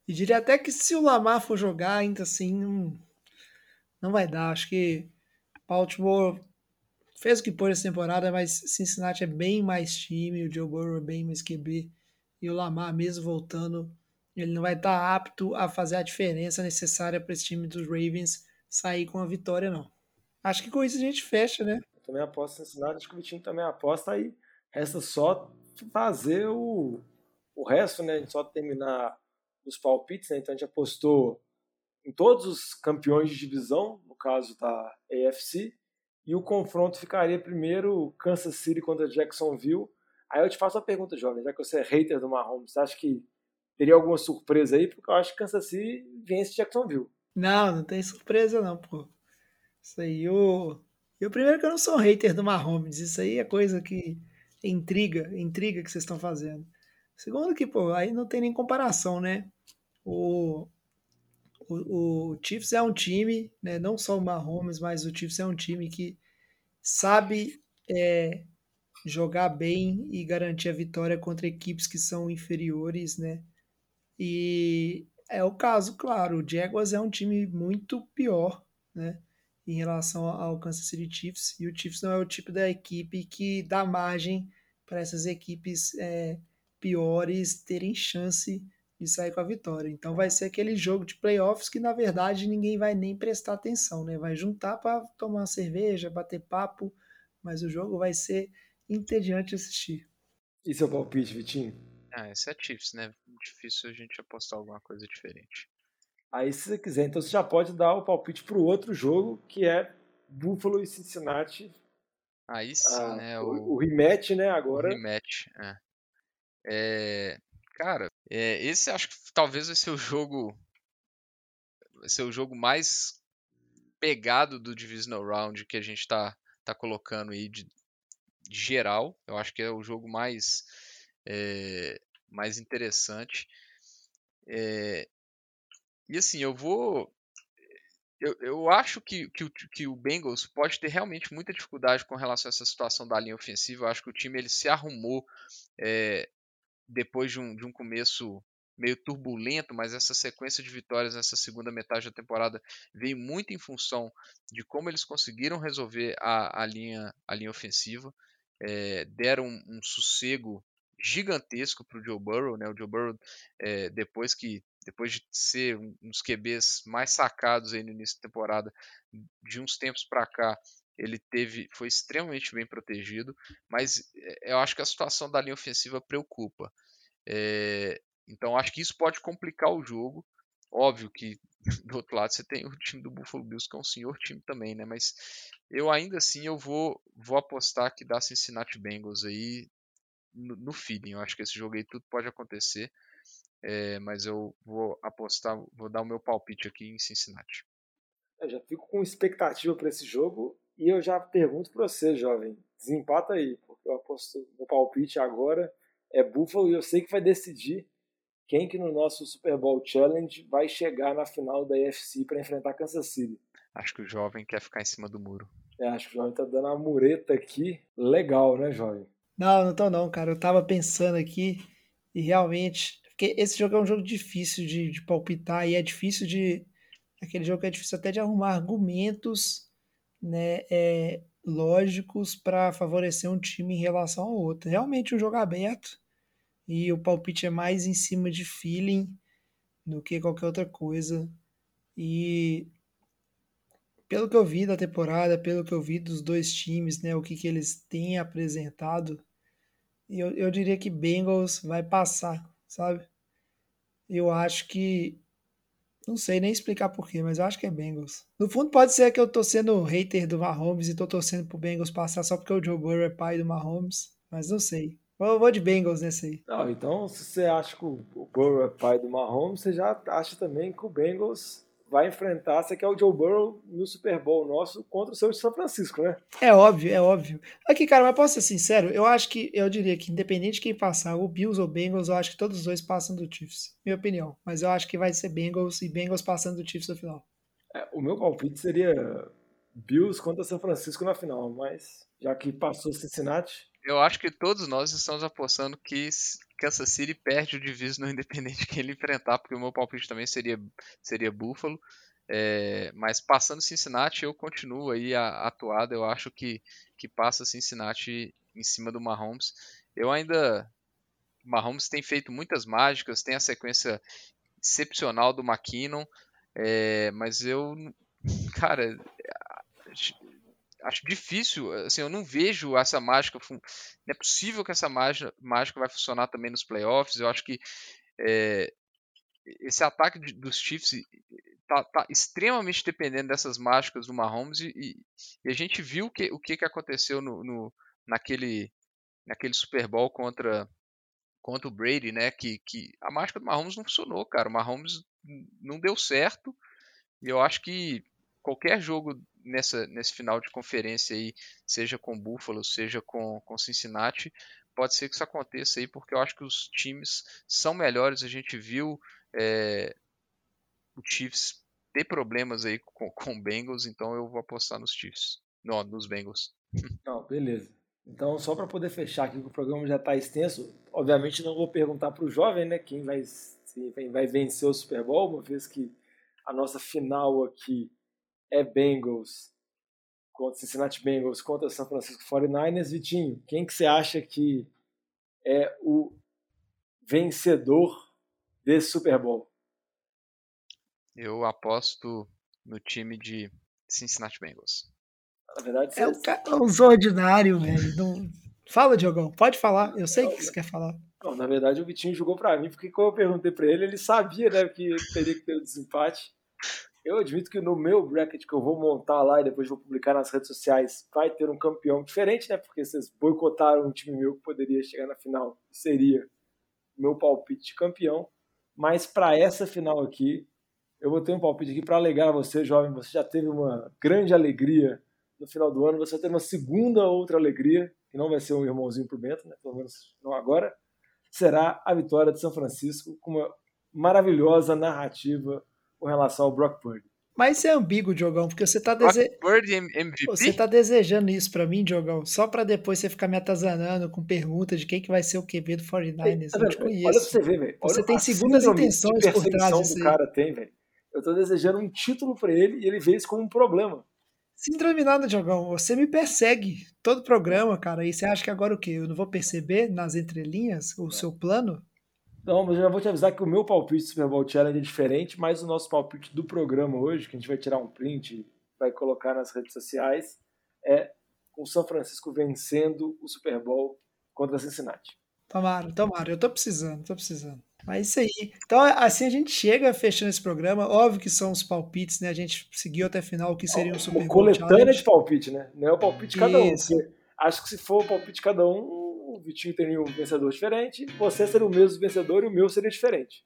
E diria até que se o Lamar for jogar, ainda assim, não, não vai dar. Acho que Baltimore fez o que pôde essa temporada, mas Cincinnati é bem mais time, o Joe Burrow é bem mais QB, e o Lamar, mesmo voltando, ele não vai estar tá apto a fazer a diferença necessária para esse time dos Ravens sair com a vitória, não. Acho que com isso a gente fecha, né? Também aposto em Cincinnati, acho que o Vitinho também aposta, aí resta só fazer o, o resto, né? A gente só terminar os palpites, né? Então a gente apostou em todos os campeões de divisão, no caso da AFC, e o confronto ficaria primeiro Kansas City contra Jacksonville. Aí eu te faço uma pergunta, jovem, já que você é hater do Mahomes, você acha que teria alguma surpresa aí? Porque eu acho que Kansas City vence Jacksonville. Não, não tem surpresa não, pô. Isso aí, o... Eu primeiro que eu não sou hater do Mahomes, isso aí é coisa que intriga, intriga que vocês estão fazendo. Segundo que, pô, aí não tem nem comparação, né? O, o, o Chiefs é um time, né, não só o Mahomes, mas o Chiefs é um time que sabe é, jogar bem e garantir a vitória contra equipes que são inferiores, né? E é o caso, claro, o Jaguars é um time muito pior, né? Em relação ao Kansas City Chiefs, e o Chiefs não é o tipo da equipe que dá margem para essas equipes é, piores terem chance de sair com a vitória. Então vai ser aquele jogo de playoffs que na verdade ninguém vai nem prestar atenção, né? Vai juntar para tomar uma cerveja, bater papo, mas o jogo vai ser entediante assistir. E seu palpite, Vitinho? Ah, esse é Chiefs, né? Difícil a gente apostar alguma coisa diferente. Aí, se você quiser, então você já pode dar o palpite para o outro jogo, que é Buffalo e Cincinnati. Aí sim, ah, né? O, o, rematch, né? Agora. O rematch, é. é cara, é, esse acho que talvez vai ser o jogo. Vai ser o jogo mais pegado do Divisional Round que a gente está tá colocando aí de, de, geral. Eu acho que é o jogo mais, é, mais interessante. É, e assim, eu vou. Eu, eu acho que, que, o, que o Bengals pode ter realmente muita dificuldade com relação a essa situação da linha ofensiva. Eu acho que o time ele se arrumou é, depois de um, de um começo meio turbulento, mas essa sequência de vitórias nessa segunda metade da temporada veio muito em função de como eles conseguiram resolver a, a, linha, a linha ofensiva, é, deram um, um, sossego gigantesco para o Joe Burrow, né? O Joe Burrow, é, depois que depois de ser um dos QBs mais sacados aí no início da temporada, de uns tempos para cá, ele teve foi extremamente bem protegido, mas eh, eu acho que a situação da linha ofensiva preocupa. É, então acho que isso pode complicar o jogo. Óbvio que do outro lado você tem o time do Buffalo Bills que é um senhor time também, né? Mas eu ainda assim eu vou vou apostar que dá Cincinnati Bengals aí no, no feeling. Eu acho que esse jogo aí tudo pode acontecer. É, mas eu vou apostar, vou dar o meu palpite aqui em Cincinnati. Eu já fico com expectativa para esse jogo e eu já pergunto para você, jovem, desempata aí, porque eu aposto no palpite agora é Buffalo e eu sei que vai decidir quem que no nosso Super Bowl Challenge vai chegar na final da AFC para enfrentar Kansas City. Acho que o jovem quer ficar em cima do muro. É, acho que o jovem tá dando uma mureta aqui. Legal, né, jovem? Não, não tô não, cara. Eu tava pensando aqui e realmente. Porque esse jogo é um jogo difícil de, de palpitar e é difícil de. Aquele jogo é difícil até de arrumar argumentos né, é, lógicos para favorecer um time em relação ao outro. Realmente um jogo aberto e o palpite é mais em cima de feeling do que qualquer outra coisa. E pelo que eu vi da temporada, pelo que eu vi dos dois times, né, o que, que eles têm apresentado, eu, eu diria que Bengals vai passar, sabe? Eu acho que. Não sei nem explicar porquê, mas eu acho que é Bengals. No fundo, pode ser que eu tô sendo hater do Mahomes e tô torcendo pro Bengals passar só porque o Joe Burrow é pai do Mahomes, mas não sei. Vou, vou de Bengals nesse aí. Não, então, se você acha que o Burrow é pai do Mahomes, você já acha também que o Bengals vai enfrentar, você quer o Joe Burrow no Super Bowl nosso contra o seu de São Francisco, né? É óbvio, é óbvio. Aqui, cara, mas posso ser sincero, eu acho que, eu diria que independente de quem passar, o Bills ou Bengals, eu acho que todos os dois passam do Chiefs, minha opinião. Mas eu acho que vai ser Bengals e Bengals passando do Chiefs no final. É, o meu palpite seria Bills contra São Francisco na final, mas já que passou Cincinnati, eu acho que todos nós estamos apostando que Kansas City perde o division independente que ele enfrentar, porque o meu palpite também seria, seria Buffalo. É, mas passando Cincinnati, eu continuo aí a, atuada. Eu acho que, que passa Cincinnati em cima do Mahomes. Eu ainda. Mahomes tem feito muitas mágicas, tem a sequência excepcional do McKinnon, é, mas eu. Cara, acho difícil, assim, eu não vejo essa mágica. Não é possível que essa mágica, mágica vai funcionar também nos playoffs. Eu acho que é, esse ataque de, dos Chiefs tá, tá, extremamente dependendo dessas mágicas do Mahomes e, e a gente viu que, o que, que aconteceu no, no, naquele, naquele Super Bowl contra, contra o Brady, né? Que, que a mágica do Mahomes não funcionou, cara. O Mahomes não deu certo e eu acho que qualquer jogo nessa, nesse final de conferência aí, seja com Buffalo, seja com, com Cincinnati, pode ser que isso aconteça aí, porque eu acho que os times são melhores. A gente viu é, o Chiefs ter problemas aí com, com Bengals, então eu vou apostar nos Chiefs, não, nos Bengals. Não, beleza. Então, só para poder fechar aqui, que o programa já está extenso, obviamente não vou perguntar para o jovem, né, quem vai, quem vai vencer o Super Bowl, uma vez que a nossa final aqui é Bengals contra Cincinnati Bengals contra São Francisco 49ers. Vitinho, quem que você acha que é o vencedor desse Super Bowl? Eu aposto no time de Cincinnati Bengals. Na verdade, é, um, é um ordinário, velho. Não... Fala, Diogão, pode falar. Eu sei o que você quer falar. Não, na verdade, o Vitinho jogou para mim, porque quando eu perguntei para ele, ele sabia né, que teria que ter o um desempate. Eu admito que no meu bracket que eu vou montar lá e depois vou publicar nas redes sociais, vai ter um campeão diferente, né? Porque vocês boicotaram um time meu que poderia chegar na final. Seria meu palpite de campeão. Mas para essa final aqui, eu vou ter um palpite aqui para alegar você, jovem. Você já teve uma grande alegria no final do ano. Você vai ter uma segunda outra alegria, que não vai ser um irmãozinho pro Bento, né? Pelo menos não agora. Será a vitória de São Francisco com uma maravilhosa narrativa com relação ao Brock Purdy. Mas isso é ambíguo, Diogão, porque você tá, dese... você tá desejando isso para mim, Diogão, só para depois você ficar me atazanando com perguntas de quem que vai ser o QB do 49ers. Tá eu te conheço. Olha pra você ver, velho. Você tem segundas intenções por trás disso. o cara tem, velho. Eu tô desejando um título para ele e ele vê isso como um problema. Síndrome nada, Diogão. Você me persegue todo programa, cara. E você acha que agora o quê? Eu não vou perceber nas entrelinhas o seu plano? Não, mas eu já vou te avisar que o meu palpite do Super Bowl Challenge é diferente, mas o nosso palpite do programa hoje, que a gente vai tirar um print, vai colocar nas redes sociais, é com o São Francisco vencendo o Super Bowl contra Cincinnati. Tomara, tomara. Eu tô precisando, tô precisando. Mas isso aí. Então, assim a gente chega fechando esse programa. Óbvio que são os palpites, né? A gente seguiu até o final o que seria um Super Bowl Coletânea Challenge. de palpite, né? Não é o palpite de cada um. Acho que se for o palpite de cada um, o Vitinho teria um vencedor diferente, você seria o mesmo vencedor e o meu seria diferente.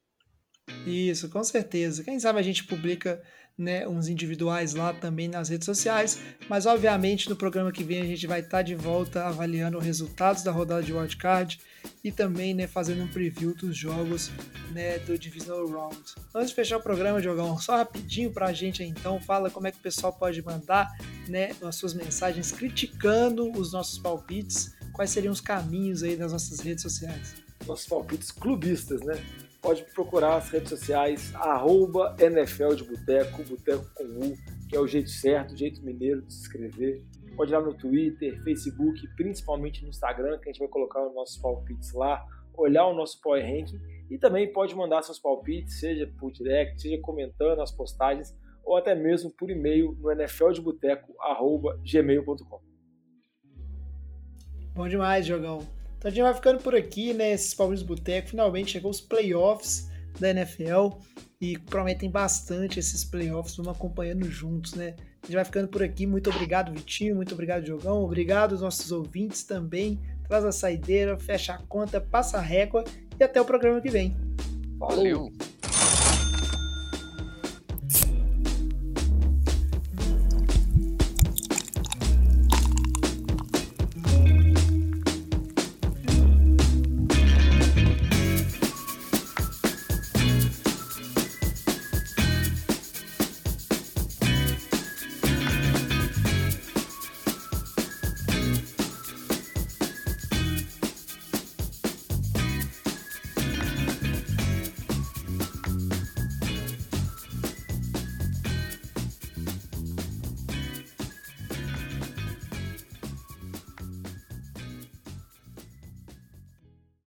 Isso, com certeza. Quem sabe a gente publica né, uns individuais lá também nas redes sociais, mas obviamente no programa que vem a gente vai estar de volta avaliando os resultados da rodada de wildcard e também né, fazendo um preview dos jogos né, do Divisional Round. Antes de fechar o programa, Diogão, só rapidinho pra gente então, fala como é que o pessoal pode mandar né, as suas mensagens criticando os nossos palpites, quais seriam os caminhos aí das nossas redes sociais. Nossos palpites clubistas, né? Pode procurar as redes sociais, arroba NFL de Boteco, Boteco com U, que é o jeito certo, o jeito mineiro de se inscrever. Pode ir lá no Twitter, Facebook, principalmente no Instagram, que a gente vai colocar os nossos palpites lá, olhar o nosso Power Ranking e também pode mandar seus palpites, seja por direct, seja comentando as postagens ou até mesmo por e-mail no nfldeboteco.gmail.com. Bom demais, Diogão. Então a gente vai ficando por aqui, né? Esses Palmeiras Boteco. Finalmente chegou os playoffs da NFL e prometem bastante esses playoffs. Vamos acompanhando juntos, né? A gente vai ficando por aqui. Muito obrigado, Vitinho. Muito obrigado, Diogão. Obrigado aos nossos ouvintes também. Traz a saideira, fecha a conta, passa a régua e até o programa que vem. Valeu.